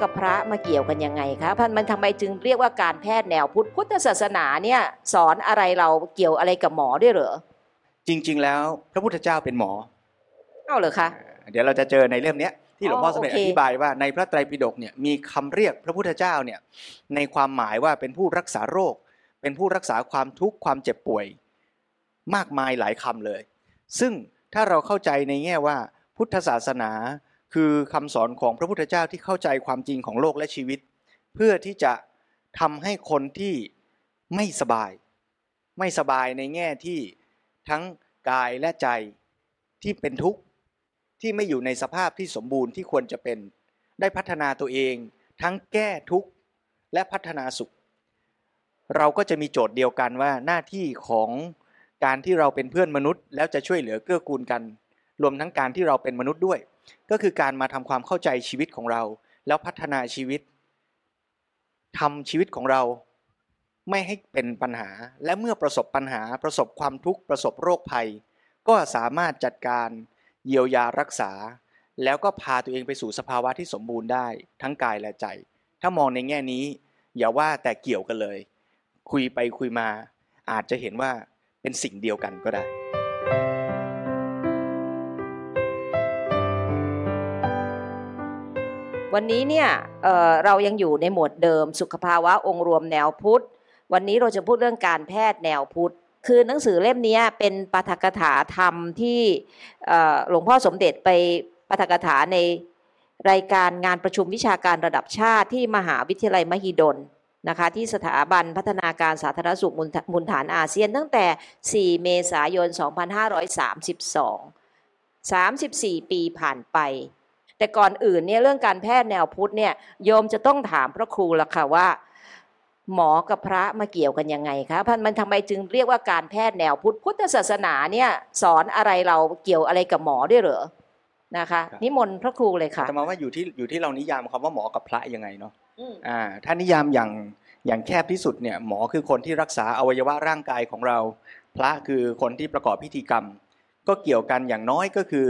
กับพระมาเกี่ยวกันยังไงคะพันมันทำไมจึงเรียกว่าการแพทย์แนวพุทธพุทธศาสนาเนี่ยสอนอะไรเราเกี่ยวอะไรกับหมอด้วยเหรอจริง ๆ แล้วพระพุทธเจ้าเป็นหมอเอ้าเหรอคะเดี๋ยวเราจะเจอในเล่มเนี้ยที่หลวงพ่ออ๋อสมเด็จโออเคธิบายว่าในพระไตรปิฎกเนี่ยมีคำเรียกพระพุทธเจ้าเนี่ยในความหมายว่าเป็นผู้รักษาโรค เป็นผู้รักษาความทุกข์ความเจ็บป่วย มากมายหลายคำเลย ซึ่งถ้าเราเข้าใจในแง่ว่าพุทธศาสนา คือคำสอนของพระพุทธเจ้าที่เข้าใจความจริงของโลกและชีวิต เพื่อที่จะทำให้คนที่ไม่สบาย ไม่สบายในแง่ที่ทั้งกายและใจที่เป็นทุกข์ที่ไม่อยู่ในสภาพที่สมบูรณ์ที่ควรจะเป็น ได้พัฒนาตัวเอง ทั้งแก้ทุกข์และพัฒนาสุข เราก็จะมีโจทย์เดียวกันว่าหน้าที่ของการที่เราเป็นเพื่อนมนุษย์ แล้วจะช่วยเหลือเกื้อกูลกัน รวมทั้งการที่เราเป็นมนุษย์ด้วย ก็คือการมาทำความเข้าใจชีวิตของเรา แล้วพัฒนาชีวิตทำชีวิตของเราไม่ให้เป็นปัญหา และเมื่อประสบปัญหาประสบความทุกข์ประสบโรคภัย ก็สามารถจัดการเยียวยารักษา แล้วก็พาตัวเองไปสู่สภาวะที่สมบูรณ์ได้ทั้งกายและใจ ถ้ามองในแง่นี้ อย่าว่าแต่เกี่ยวกันเลย คุยไปคุยมา อาจจะเห็นว่าเป็นสิ่งเดียวกันก็ได้ วันนี้เนี่ยเเรายังอยู่ในหมวดเดิม สุขภาวะองค์รวมแนวพุทธ วันนี้เราจะพูดเรื่องการแพทย์แนวพุทธ คือหนังสือเล่มนี้เป็นปาฐกถาธรรมที่หลวงพ่อสมเด็จไปปาฐกถาในรายการงานประชุมวิชาการระดับชาติที่มหาวิทยาลัยมหิดลนะคะที่สถาบันพัฒนาการสาธารณสุขมูลฐานอาเซียนตั้งแต่ 4 เมษายน 2532 34 ปีผ่านไป แต่ก่อนอื่นเนี่ยเรื่องการแพทย์แนวพุทธเนี่ยโยมจะต้องถามพระครูละค่ะว่า หมอกับพระมาเกี่ยวกันยังไงคะพันมันทำไมจึงเรียกว่าการแพทย์แนวพุทธพุทธศาสนาเนี่ยสอนอะไรเราเกี่ยวอะไรกับหมอด้วยเหรอนะคะครับนิมนต์พระครูเลยค่ะจะมาว่าอยู่ที่อยู่ที่เรานิยามคำว่าหมอกับพระยังไงเนาะอืมอ่าถ้านิยามอย่างอย่างแคบที่สุดเนี่ยหมอคือคนที่รักษาอวัยวะร่างกายของเรา พระคือคนที่ประกอบพิธีกรรม ก็เกี่ยวกันอย่างน้อยก็คือ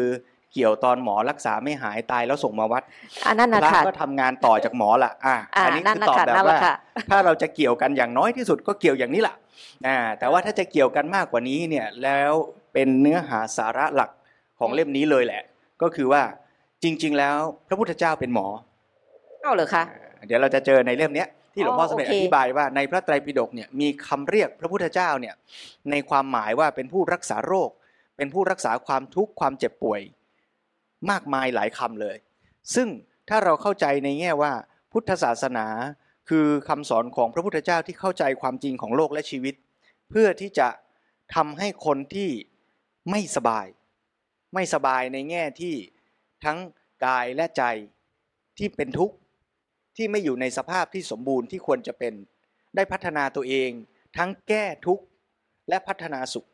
เกี่ยวตอนหมอรักษาไม่หายตายแล้วส่งมาวัดอันนั้นนะพระค่ะก็ทำงานต่อจากหมอละอ่าอ่าอันนี้นั่คืนอนะตอบค่ะแบบนั่นแหว่าละค่ะถ้าเราจะเกี่ยวกันอย่างน้อยที่สุดก็เกี่ยวอย่างนี้แหละอ่าแต่ว่าถ้าจะเกี่ยวกันมากกว่านี้เนี่ยแล้วเป็นเนื้อหาสาระหลักของเล่มนี้เลยแหละ ก็คือว่าจริง ๆ แล้วพระพุทธเจ้าเป็นหมอเอ้าเหรอคะเดี๋ยวเราจะเจอในเล่มเนี้ยที่หลวงพ่อสมเด็จอ๋ออโอเคธิบายว่าในพระไตรปิฎกเนี่ยมีคำเรียกพระพุทธเจ้าเนี่ยในความหมายว่าเป็นผู้รักษาโรค เป็นผู้รักษาความทุกข์ความเจ็บป่วย มากมายหลายคำเลย ซึ่งถ้าเราเข้าใจในแง่ว่าพุทธศาสนาคือคำสอนของพระพุทธเจ้าที่เข้าใจความจริงของโลกและชีวิต เพื่อที่จะทำให้คนที่ไม่สบาย ไม่สบายในแง่ที่ทั้งกายและใจที่เป็นทุกข์ที่ไม่อยู่ในสภาพที่สมบูรณ์ที่ควรจะเป็น ได้พัฒนาตัวเอง ทั้งแก้ทุกข์และพัฒนาสุข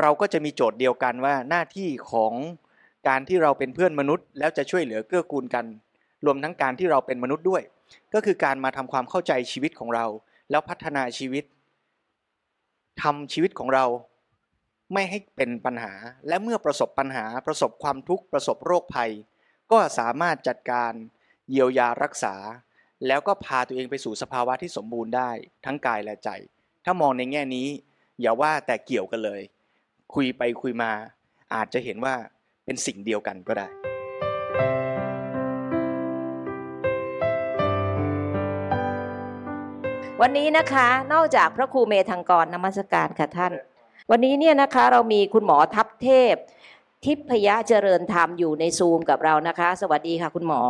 เราก็จะมีโจทย์เดียวกันว่าหน้าที่ของ การที่เราเป็นเพื่อนมนุษย์ แล้วจะช่วยเหลือเกื้อกูลกัน รวมทั้งการที่เราเป็นมนุษย์ด้วย ก็คือการมาทำความเข้าใจชีวิตของเรา แล้วพัฒนาชีวิตทำชีวิตของเราไม่ให้เป็นปัญหา และเมื่อประสบปัญหาประสบความทุกข์ประสบโรคภัย ก็สามารถจัดการเยียวยารักษา แล้วก็พาตัวเองไปสู่สภาวะที่สมบูรณ์ได้ทั้งกายและใจ ถ้ามองในแง่นี้ อย่าว่าแต่เกี่ยวกันเลย คุยไปคุยมา อาจจะเห็นว่า เป็นสิ่งเดียวกันก็ได้ วันนี้นะคะ นอกจากพระครูเมธังกรนมัสการค่ะท่าน วันนี้เนี่ยนะคะเรามีคุณหมอทัพเทพ ทิพยเจริญธรรมอยู่ในซูมกับเรานะคะ สวัสดีค่ะคุณหมอ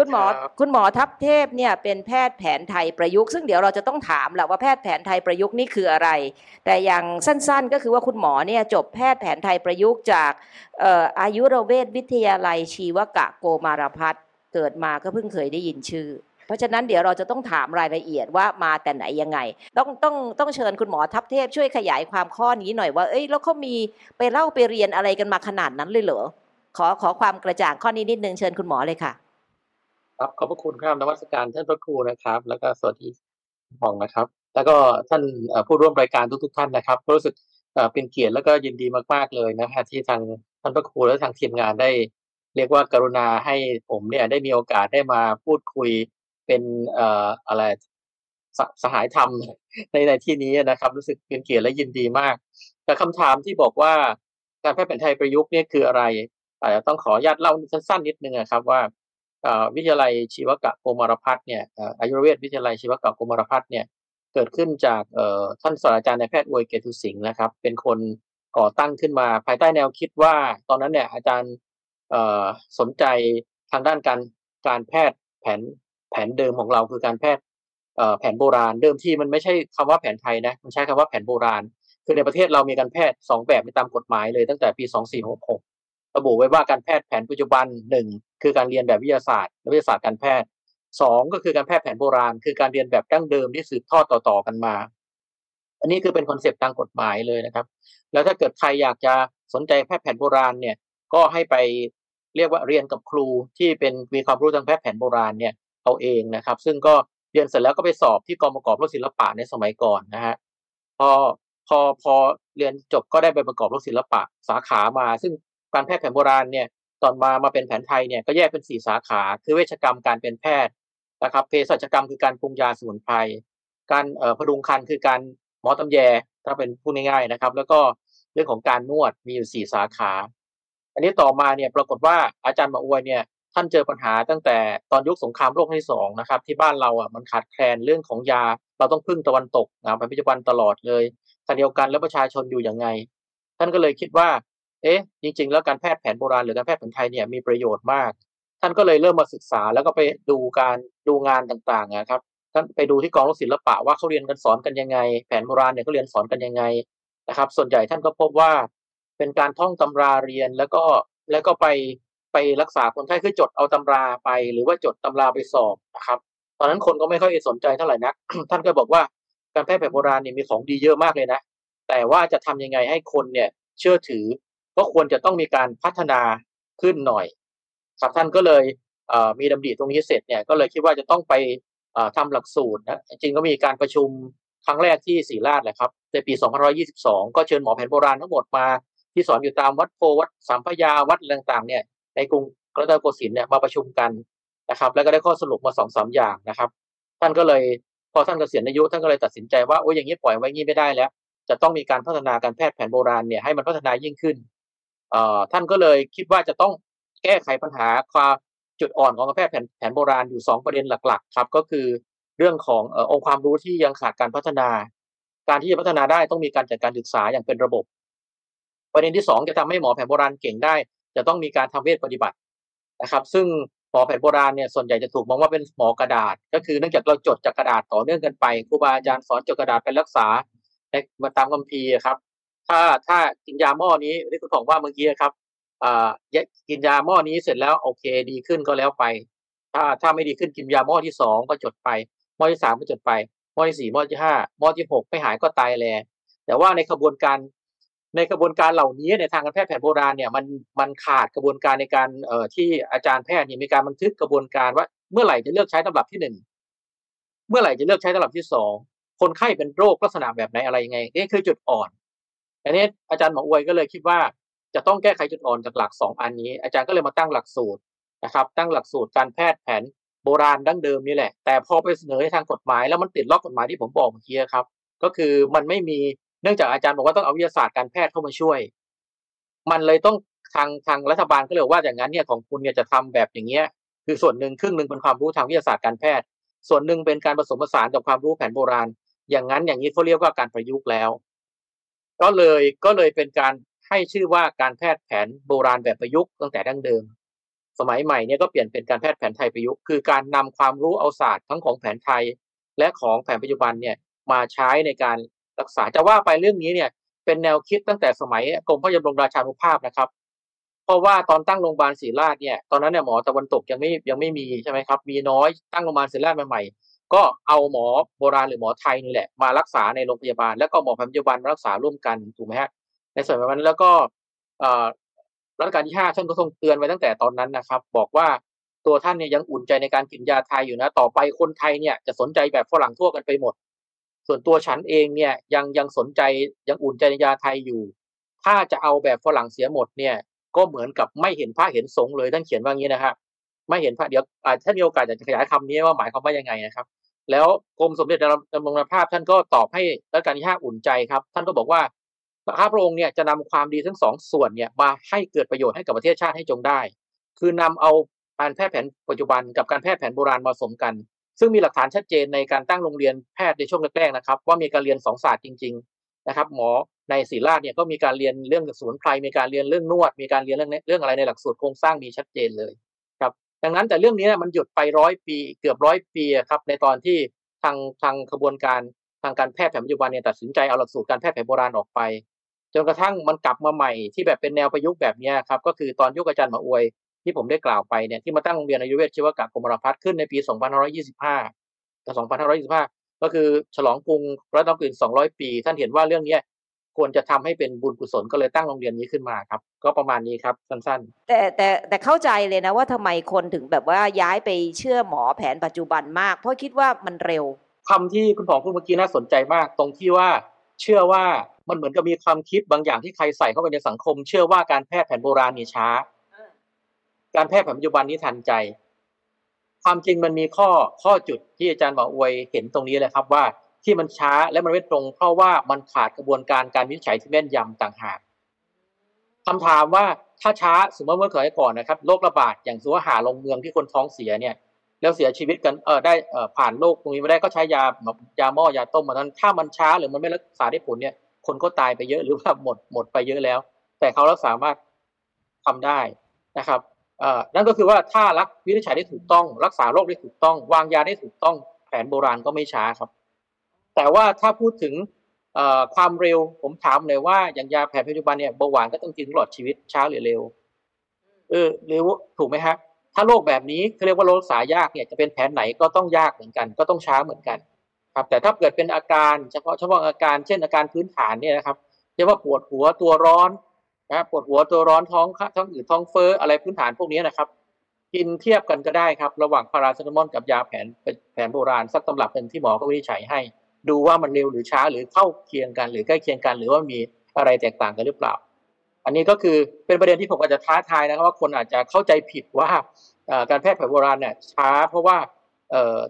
คุณหมอรับคุณหมอทัพเทพเนี่ยเป็นแพทย์แผนไทยประยุกต์ซึ่งเดี๋ยวเราจะต้องถามแหละว่าแพทย์แผนไทยประยุกต์นี่คืออะไร แต่อย่างสั้นๆ ก็คือว่าคุณหมอเนี่ยจบแพทย์แผนไทยประยุกต์จากเอ่ออายุรเวชวิทยาลัยชีวกะโกมารพัฒน์เกิดมาก็เพิ่งเคยได้ยินชื่อ เพราะฉะนั้นเดี๋ยวเราจะต้องถามรายละเอียดว่ามาแต่ไหนยังไง ต้องต้องต้องเชิญคุณหมอทัพเทพช่วยขยายความข้อนี้หน่อยว่าเอ้ยแล้วเขามีไปเล่าไปเรียนอะไรกันมาขนาดนั้นเลยเหรอขอขอความกระจ่างข้อนี้นิดนึงเชิญคุณหมอเลยค่ะ ครับขอบพระคุณครับนวัตการท่านพระครูนะครับ แล้วก็สวัสดีหองนะครับ แล้วก็ท่านผู้ร่วมรายการทุกๆ ท่านนะครับรู้สึกเป็นเกียรติแล้วก็ยินดีมากๆเลยนะฮะที่ทางท่านพระครูและทางทีมงานได้ เรียกว่ากรุณาให้ผมเนี่ยได้มีโอกาสได้มาพูดคุยเป็นเอ่ออะไรสสหายธรรมในในที่นี้นะครับ รู้สึกเป็นเกียรติและยินดีมากแต่คำถามที่บอกว่าการแพทย์แผนไทยประยุกต์เนี่ยคืออะไรอาจจะต้องขออนุญาตเล่าสั้นๆนิดนึงนะครับว่า วิทยาลัยชีวกะโกมารพัฒน์เนี่ยอายุรเวทวิทยาลัยชีวกะโกมารพัฒน์เนี่ยเกิดขึ้นจากท่านศาสตราจารย์นายแพทย์อวยเกตุสิงห์นะครับ เป็นคนก่อตั้งขึ้นมาภายใต้แนวคิดว่า ตอนนั้นเนี่ยอาจารย์สนใจทางด้านการการแพทย์แผนแผนเดิมของเราคือการแพทย์แผนโบราณ เดิมที่มันไม่ใช่คำว่าแผนไทยนะมันใช้คำว่าแผนโบราณ คือในประเทศเรามีการแพทย์สองแบบตามกฎหมายเลยตั้งแต่ปี 2466 ระบุไว้ว่าการแพทย์แผนปัจจุบันหนึ่งคือการเรียนแบบวิทยาศาสตร์และวิทยาศาสตร์การแพทย์สองก็คือการแพทย์แผนโบราณ คือการเรียนแบบดั้งเดิมที่สืบทอดต่อๆกันมา อันนี้คือเป็นคอนเซปต์ทางกฎหมายเลยนะครับ แล้วถ้าเกิดใครอยากจะสนใจแพทย์แผนโบราณเนี่ยก็ให้ไปเรียกว่าเรียนกับครูที่เป็นมีความรู้ทางแพทย์แผนโบราณเนี่ยเอาเองนะครับ ซึ่งก็เรียนเสร็จแล้วก็ไปสอบที่กองประกอบรถศิลปะในสมัยก่อนนะฮะพอพอพอเรียนจบก็ได้ไปประกอบรถศิลปะสาขามา ซึ่ง การแพทย์แผนโบราณเนี่ยตอนมามาเป็นแผนไทยเนี่ยก็แยกเป็นสี่สาขา คือเวชกรรมการเป็นแพทย์นะครับเภสัชกรรมคือการปรุงยาสมุนไพรการเอ่อพดุงคันคือการหมอตำแยถ้าเป็นพูดง่ายๆนะครับ แล้วก็เรื่องของการนวดมีอยู่สี่สาขา อันนี้ต่อมาเนี่ยปรากฏว่าอาจารย์มาอวยเนี่ยท่านเจอปัญหาตั้งแต่ตอนยุคสงครามโลกที่สองนะครับ ที่บ้านเราอะมันขาดแคลนเรื่องของยา เราต้องพึ่งตะวันตกนะปัจจุบันตลอดเลยขณะเดียวกันแล้วประชาชนอยู่อย่างไง ท่านก็เลยคิดว่า เอ๊ะจริง ๆ แล้วการแพทย์แผนโบราณหรือการแพทย์แผนไทยเนี่ยมีประโยชน์มาก ท่านก็เลยเริ่มมาศึกษาแล้วก็ไปดูการดูงานต่างๆนะครับท่านไปดูที่กองศิลปะว่าเขาเรียนกันสอนกันยังไง แผนโบราณเนี่ยเขาเรียนสอนกันยังไงนะครับ ส่วนใหญ่ท่านก็พบว่าเป็นการท่องตำราเรียนแล้วก็แล้วก็ไปไปรักษาคนไข้คือจดเอาตำราไป หรือว่าจดตำราไปสอบนะครับ ตอนนั้นคนก็ไม่ค่อยสนใจเท่าไหร่นักท่านก็บอกว่าการแพทย์แผนโบราณเนี่ยมีของดีเยอะมากเลยนะ แต่ว่าจะทำยังไงให้คนเนี่ยเชื่อถือ ก็ควรจะต้องมีการพัฒนาขึ้นหน่อย ครับท่านก็เลยมีดำริตรงนี้เสร็จเนี่ยก็เลยคิดว่าจะต้องไปทำหลักสูตรนะจริงก็มีการประชุมครั้งแรกที่ศรีราชแหละครับในปี 2522 ก็เชิญหมอแผนโบราณทั้งหมดมาที่สอนอยู่ตามวัดโพวัดสามพยาวัดต่างๆเนี่ยในกรุงกรุงเทพโกสินทร์เนี่ยมาประชุมกันนะครับ แล้วก็ได้ข้อสรุปมาสองสามอย่างนะครับ ท่านก็เลยพอท่านเกษียณอายุท่านก็เลยตัดสินใจว่าโอ้ยอย่างนี้ปล่อยไว้งี้ไม่ได้แล้ว จะต้องมีการพัฒนาการแพทย์แผนโบราณเนี่ยให้มันพัฒนายิ่งขึ้น ท่านก็เลยคิดว่าจะต้องแก้ไขปัญหาความจุดอ่อนของกาแพทย์แผนแผนโบราณอยู่ 2 ประเด็นหลักๆครับก็คือเรื่องขององค์ความรู้ที่ยังขาดการพัฒนา การที่จะพัฒนาได้ต้องมีการจัดการศึกษาอย่างเป็นระบบ ประเด็นที่ 2 จะทำให้หมอแผนโบราณเก่งได้ จะต้องมีการทำเวชปฏิบัตินะครับ ซึ่งหมอแผนโบราณเนี่ยส่วนใหญ่จะถูกมองว่าเป็นหมอกระดาษ ก็คือเนื่องจากเราจดจากกระดาษต่อเนื่องกันไปครูบาอาจารย์สอนจดกระดาษไปรักษาในมาตามคัมภีร์ครับ ถ้าถ้ากินยาหม้อนี้ที่คุณบอกว่าเมื่อกี้ครับอ่ากินยาหม้อนี้เสร็จแล้วโอเคดีขึ้นก็แล้วไป ถ้าถ้าไม่ดีขึ้นกินยาหม้อที่สองก็จดไปหม้อที่สามก็จดไปหม้อที่สี่หม้อที่ห้าหม้อที่หกไม่หายก็ตายแลแต่ว่าในกระบวนการในกระบวนการเหล่านี้ในทางการแพทย์แผนโบราณเนี่ยมันมันขาดกระบวนการในการเอ่อที่อาจารย์แพทย์เนี่ยมีการบันทึกกระบวนการว่า เมื่อไหร่จะเลือกใช้ตำรับที่หนึ่งเมื่อไหร่จะเลือกใช้ตำรับที่สองคนไข้เป็นโรคลักษณะแบบไหนอะไรยังไงนี่คือจุดอ่อน อันนี้อาจารย์หมออวยก็เลยคิดว่าจะต้องแก้ไขจุดอ่อนจากหลักสองอันนี้ อาจารย์ก็เลยมาตั้งหลักสูตรนะครับ ตั้งหลักสูตรการแพทย์แผนโบราณดั้งเดิมนี่แหละ แต่พอไปเสนอให้ทางกฎหมายแล้วมันติดล็อกกฎหมายที่ผมบอกเมื่อกี้ครับ ก็คือมันไม่มีเนื่องจากอาจารย์บอกว่าต้องเอาวิทยาศาสตร์การแพทย์เข้ามาช่วย มันเลยต้องทางทางรัฐบาลก็เลยว่าอย่างนั้นเนี่ยของคุณเนี่ยจะทำแบบอย่างเงี้ย คือส่วนหนึ่งครึ่งหนึ่งเป็นความรู้ทางวิทยาศาสตร์การแพทย์ ส่วนหนึ่งเป็นการผสมผสานกับความรู้แผนโบราณ อย่างนั้นอย่างนี้เขาเรียกว่าการประยุกต์แล้ว ก็เลยก็เลยเป็นการให้ชื่อว่าการแพทย์แผนโบราณแบบประยุกต์ตั้งแต่ดั้งเดิม สมัยใหม่เนี่ยก็เปลี่ยนเป็นการแพทย์แผนไทยประยุกต์คือการนำความรู้เอาศาสตร์ทั้งของแผนไทย และของแผนปัจจุบันเนี่ยมาใช้ในการรักษาจะว่าไปเรื่องนี้เนี่ยเป็นแนวคิดตั้งแต่สมัยกรมพระยมรงราชานุภาพนะครับ เพราะว่าตอนตั้งโรงพยาบาลศรีราชเนี่ยตอนนั้นเนี่ยหมอตะวันตกยังไม่ยังไม่มีใช่ไหมครับ มีน้อยตั้งโรงพยาบาลศรีราชใหม่ๆ ก็เอาหมอโบราณหรือหมอไทยนี่แหละมารักษาในโรงพยาบาล แล้วก็หมอปัจจุบันรักษาร่วมกันถูกไหมฮะในส่วนนั้นแล้วก็รัชกาลที่ห้าท่านก็ทรงเตือนไว้ตั้งแต่ตอนนั้นนะครับ บอกว่าตัวท่านเนี่ยยังอุ่นใจในการกินยาไทยอยู่นะ ต่อไปคนไทยเนี่ยจะสนใจแบบฝรั่งทั่วกันไปหมด ส่วนตัวฉันเองเนี่ยยังยังสนใจยังอุ่นใจในยาไทยอยู่ ถ้าจะเอาแบบฝรั่งเสียหมดเนี่ย ก็เหมือนกับไม่เห็นพระเห็นสงเลยท่านเขียนว่างี้นะครับไม่เห็นพระเดี๋ยวถ้ามีโอกาสจะขยายคำนี้ว่าหมายความว่ายังไงนะครับ แล้วกรมสมเด็จดำรงภาพท่านก็ตอบให้รัชกาลที่ห้าอุ่นใจครับ ท่านก็บอกว่าข้าพระองค์เนี่ยจะนำความดีทั้งสองส่วนเนี่ยมาให้เกิดประโยชน์ให้กับประเทศชาติให้จงได้ คือนำเอาการแพทย์แผนปัจจุบันกับการแพทย์แผนโบราณมาสมกัน ซึ่งมีหลักฐานชัดเจนในการตั้งโรงเรียนแพทย์ในช่วงแรกๆนะครับ ว่ามีการเรียนสองศาสตร์จริง ๆ นะครับ หมอในศรีราชเนี่ยก็มีการเรียนเรื่องสมุนไพรมีการเรียนเรื่องนวด มีการเรียนเรื่องเรื่องอะไรในหลักสูตรโครงสร้างมีชัดเจนเลย ดังนั้นแต่เรื่องนี้มันหยุดไปร้อยปีเกือบร้อยปีครับในตอนที่ทางทางขบวนการทางการแพทย์แผนปัจจุบันเนี่ยตัดสินใจเอาหลักสูตรการแพทย์แผนโบราณออกไป จนกระทั่งมันกลับมาใหม่ที่แบบเป็นแนวประยุกต์แบบนี้ครับก็คือตอนยุคอาจารย์มาอวยที่ผมได้กล่าวไปเนี่ยที่มาตั้งโรงเรียนอายุเวชชีวกะกรมรพัฒน์ขึ้นในปี 2525 กับ 2525 ก็คือฉลองกรุงรัตนกฤษ200 ปี ท่านเห็นว่าเรื่องนี้ ควรจะทำให้เป็นบุญกุศลก็เลยตั้งโรงเรียนนี้ขึ้นมาครับ ก็ประมาณนี้ครับสั้นๆ แต่แต่แต่เข้าใจเลยนะว่าทำไมคนถึงแบบว่าย้ายไปเชื่อหมอแผนปัจจุบันมาก เพราะคิดว่ามันเร็วคำที่คุณผองพูดเมื่อกี้น่าสนใจมาก ตรงที่ว่าเชื่อว่ามันเหมือนกับมีความคิดบางอย่างที่ใครใส่เข้าไปในสังคม เชื่อว่าการแพทย์แผนโบราณนี่ช้า การแพทย์แผนปัจจุบันนี้ทันใจ ความจริงมันมีข้อข้อจุดที่อาจารย์หมออวยเห็นตรงนี้เลยครับว่า ที่มันช้าและมันไม่ตรง เพราะว่ามันขาดกระบวนการการวิจัยที่แม่นยำต่างหากคำถามว่าถ้าช้าสมมติเมื่อเคยก่อนนะครับโรคระบาดอย่างสมมติหาลงเมืองที่คนท้องเสียเนี่ยแล้วเสียชีวิตกันเออได้เออผ่านโรคตรงนี้ม่ได้ก็ใช้ยายาหม้อยาต้มมานั้นถ้ามันช้าหรือมันไม่รักษาได้ผลเนี่ยคนก็ตายไปเยอะหรือว่าหมดหมดไปเยอะแล้ว แต่เขารักษามารถทำได้นะครับเอ่อนั่นก็คือว่าถ้ารักวินิจฉัยได้ถูกต้อง รักษาโรคได้ถูกต้อง วางยาได้ถูกต้องแผนโบราณก็ไม่ช้าครับ แต่ว่าถ้าพูดถึงความเร็วผมถามเลยว่าอย่างยาแผนปัจจุบันเนี่ยเบาหวานก็ต้องกินตลอดชีวิตช้าหรือเร็วเออเร็วถูกไหมครับถ้าโรคแบบนี้เขาเรียกว่าโรครักษายากเนี่ยจะเป็นแผนไหนก็ต้องยากเหมือนกัน ก็ต้องช้าเหมือนกัน ครับ แต่ถ้าเกิดเป็นอาการเฉพาะเฉพาะอาการเช่นอาการพื้นฐานเนี่ยนะครับเรียกว่าปวดหัวตัวร้อนนะปวดหัวตัวร้อนท้องท้องอืดท้องเฟ้ออะไรพื้นฐานพวกนี้นะครับ กินเทียบกันก็ได้ครับ ระหว่างพาราเซตามอลกับยาแผนแผนโบราณสักตำรับหนึ่งที่หมอก็วินิจฉัยให้ ดูว่ามันเร็วหรือช้าหรือเข้าเคียงกัน หรือใกล้เคียงกัน หรือว่ามีอะไรแตกต่างกันหรือเปล่า อันนี้ก็คือเป็นประเด็นที่ผมอาจจะท้าทายนะครับว่าคนอาจจะเข้าใจผิดว่าการแพทย์แผนโบราณเนี่ยช้า เพราะว่า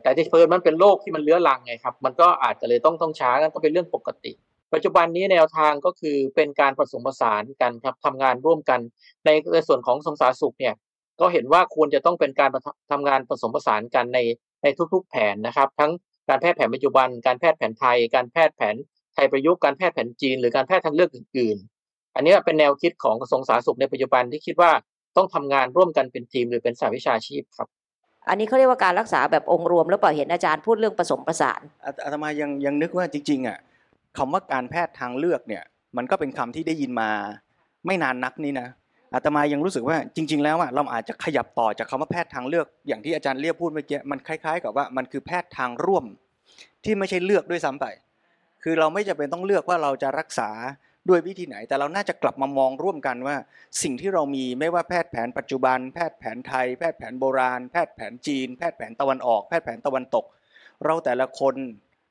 แต่ที่เพิ่นมันเป็นโรคที่มันเลื้อรังไงครับ มันก็อาจจะเลยต้องต้องช้ากันก็เป็นเรื่องปกติ ปัจจุบันนี้แนวทางก็คือเป็นการผสมผสานกันครับทำงานร่วมกัน ในในส่วนของสงสารสุขเนี่ยก็เห็นว่าควรจะต้องเป็นการทำงานผสมผสานกันในในทุก ๆ แผนนะครับ ทั้ง การแพทย์แผนปัจจุบัน การแพทย์แผนไทย การแพทย์แผนไทยประยุกต์การแพทย์แผนจีน หรือการแพทย์ทางเลือกอื่น ๆ อันนี้เป็นแนวคิดของกระทรวงสาธารณสุขในปัจจุบันที่คิดว่าต้องทำงานร่วมกันเป็นทีมหรือเป็นสายวิชาชีพครับ อันนี้เขาเรียกว่าการรักษาแบบองค์รวมแล้วเปล่าเห็นอาจารย์พูดเรื่องผสมผสานอาตมายังยังนึกว่าจริงๆอะคำว่าการแพทย์ทางเลือกเนี่ย มันก็เป็นคำที่ได้ยินมาไม่นานนักนี่นะ อาตมายังรู้สึกว่าจริง ๆ แล้วอะเราอาจจะขยับต่อจากคาว่าแพทย์ทางเลือก อย่างที่อาจารย์เรียกพูดเมื่อกี้มันคล้าย ๆ กับว่ามันคือแพทย์ทางร่วม ที่ไม่ใช่เลือกด้วยซ้ำไป คือเราไม่จำเป็นต้องเลือกว่าเราจะรักษาด้วยวิธีไหน แต่เราน่าจะกลับมามองร่วมกันว่า สิ่งที่เรามีไม่ว่าแพทย์แผนปัจจุบัน แพทย์แผนไทย แพทย์แผนโบราณ แพทย์แผนจีน แพทย์แผนตะวันออก แพทย์แผนตะวันตก เราแต่ละคน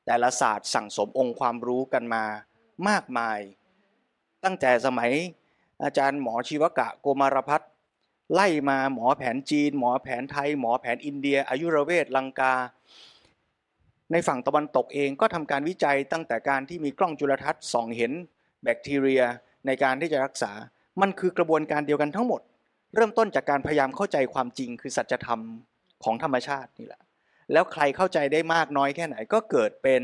แต่ละศาสตร์สั่งสมองค์ความรู้กันมามากมาย ตั้งแต่สมัย อาจารย์หมอชีวกะโกมารพัฒไล่มาหมอแผนจีน หมอแผนไทย หมอแผนอินเดีย อายุรเวทลังกา ในฝั่งตะวันตกเองก็ทำการวิจัยตั้งแต่การที่มีกล้องจุลทรรศน์ส่องเห็นแบคทีเรียในการที่จะรักษา มันคือกระบวนการเดียวกันทั้งหมด เริ่มต้นจากการพยายามเข้าใจความจริงคือสัจธรรมของธรรมชาตินี่แหละ แล้วใครเข้าใจได้มากน้อยแค่ไหนก็เกิดเป็น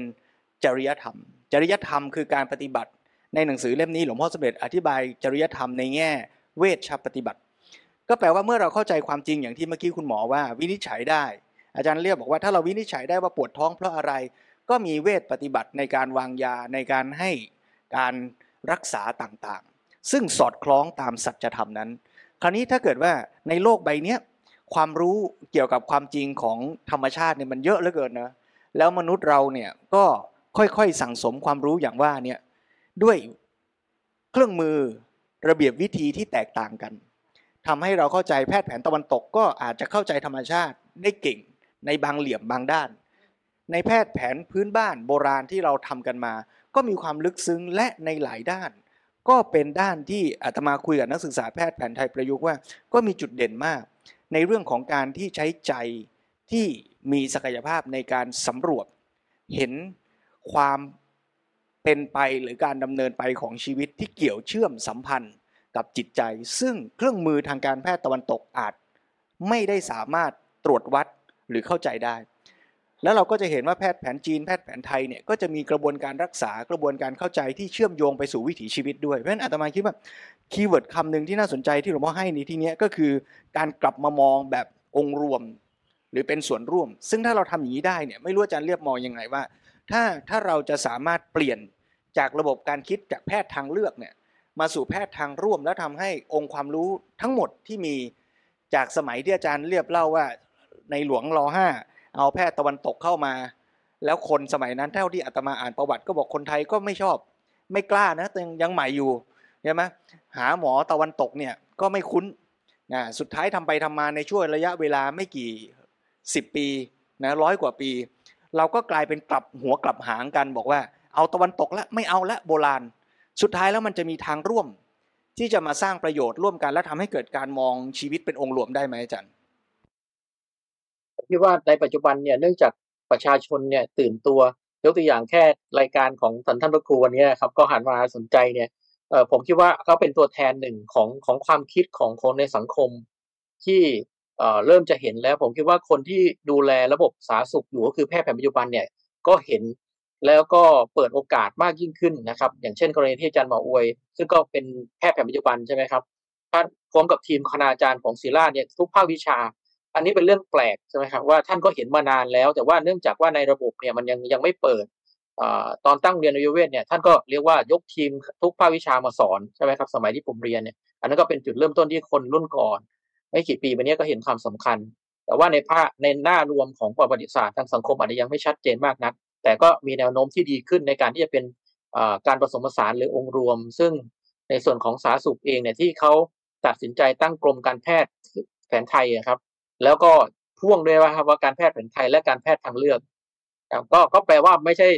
จริยธรรม จริยธรรมคือการปฏิบัติ ในหนังสือเล่มนี้หลวงพ่อสมเด็จอธิบายจริยธรรมในแง่เวชชปฏิบัติ ก็แปลว่าเมื่อเราเข้าใจความจริงอย่างที่เมื่อกี้คุณหมอว่าวินิจฉัยได้ อาจารย์เรียกบอกว่าถ้าเราวินิจฉัยได้ว่าปวดท้องเพราะอะไร ก็มีเวทปฏิบัติในการวางยาในการให้การรักษาต่างๆ ซึ่งสอดคล้องตามสัจธรรมนั้น คราวนี้ถ้าเกิดว่าในโลกใบนี้ความรู้เกี่ยวกับความจริงของธรรมชาติเนี่ยมันเยอะเหลือเกินนะแล้วมนุษย์เราเนี่ยก็ค่อยๆสั่งสมความรู้อย่างว่าเนี่ย ด้วยเครื่องมือระเบียบวิธีที่แตกต่างกันทำให้เราเข้าใจแพทย์แผนตะวันตกก็อาจจะเข้าใจธรรมชาติได้เก่งในบางเหลี่ยมบางด้าน ในแพทย์แผนพื้นบ้านโบราณที่เราทำกันมา ก็มีความลึกซึ้งและในหลายด้าน ก็เป็นด้านที่อาตมาคุยกับนักศึกษาแพทย์แผนไทยประยุกต์ว่า ก็มีจุดเด่นมาก ในเรื่องของการที่ใช้ใจที่มีศักยภาพในการสำรวจ เห็นความ เป็นไปหรือการดำเนินไปของชีวิตที่เกี่ยวเชื่อมสัมพันธ์กับจิตใจ ซึ่งเครื่องมือทางการแพทย์ตะวันตกอาจ ไม่ได้สามารถตรวจวัดหรือเข้าใจได้ แล้วเราก็จะเห็นว่าแพทย์แผนจีนแพทย์แผนไทยเนี่ยก็จะมีกระบวนการรักษากระบวนการเข้าใจที่เชื่อมโยงไปสู่วิถีชีวิตด้วยเพราะฉะนั้นอาตมาคิดว่า keyword คำหนึ่งที่น่าสนใจที่หลวงพ่อให้ในที่นี้ก็คือการกลับมามองแบบองค์รวม หรือเป็นส่วนร่วม ซึ่งถ้าเราทำอย่างนี้ได้เนี่ยไม่รู้อาจารย์เรียบมองยังไงว่า ถ้าถ้าเราจะสามารถเปลี่ยนจากระบบการคิดจากแพทย์ทางเลือกเนี่ยมาสู่แพทย์ทางร่วม แล้วทำให้องค์ความรู้ทั้งหมดที่มีจากสมัยที่อาจารย์เรียบเล่าว่าในหลวงรอห้าเอาแพทย์ตะวันตกเข้ามา แล้วคนสมัยนั้นเท่าที่อาตมาอ่านประวัติก็บอกคนไทยก็ไม่ชอบ ไม่กล้านะยังยังใหม่อยู่ใช่ไหมหาหมอตะวันตกเนี่ยก็ไม่คุ้นนะสุดท้ายทำไปทำมาในช่วงระยะเวลาไม่กี่สิบปีนะร้อยกว่าปี เราก็กลายเป็นกลับหัวกลับหางกันบอกว่า เอาตะวันตกแล้วไม่เอาละโบราณ สุดท้ายแล้วมันจะมีทางร่วม ที่จะมาสร้างประโยชน์ร่วมกัน และทำให้เกิดการมองชีวิตเป็นองค์รวมได้ไหมอาจารย์พี่ว่าในปัจจุบันเนี่ยเนื่องจากประชาชนเนี่ยตื่นตัวยกตัวอย่างแค่รายการของท่านท่านพระครูวันนี้ครับก็หันมาสนใจเนี่ยผมคิดว่าเขาเป็นตัวแทนหนึ่งของของความคิดของคนในสังคม ที่ เริ่มจะเห็นแล้วผมคิดว่าคนที่ดูแลระบบสาธารณสุขอยู่ก็คือแพทย์แผนปัจจุบันเนี่ยก็เห็นแล้วก็เปิดโอกาสมากยิ่งขึ้นนะครับ อย่างเช่น กรณีที่อาจารย์หมออวย ซึ่งก็เป็นแพทย์แผนปัจจุบันใช่ไหมครับท่านพร้อมกับทีมคณาจารย์ของศิลาเนี่ยทุกภาควิชา อันนี้เป็นเรื่องแปลกใช่ไหมครับว่าท่านก็เห็นมานานแล้ว แต่ว่าเนื่องจากว่าในระบบเนี่ยมันยังยังไม่เปิดอตอนตั้งเรียนอายุเวทเนี่ยท่านก็เรียกว่ายกทีมทุกภาควิชามาสอนใช่ไหมครับสมัยที่ผมเรียนเนี่ยอันนั้นก็เป็นจุดเริ่มต้นที่คนรุ่นก่อน ไม่กี่ปีมานี้ก็เห็นความสำคัญ แต่ว่าในภาคในหน้ารวมของประวัติศาสตร์ทางสังคมอาจจะยังไม่ชัดเจนมากนัก แต่ก็มีแนวโน้มที่ดีขึ้นในการที่จะเป็นการผสมผสานหรือองค์รวม ซึ่งในส่วนของสาธารณสุขเองเนี่ยที่เขาตัดสินใจตั้งกรมการแพทย์แผนไทยครับ แล้วก็พ่วงด้วยว่าครับว่าการแพทย์แผนไทยและการแพทย์ทางเลือกก็ก็แปลว่าไม่ใช่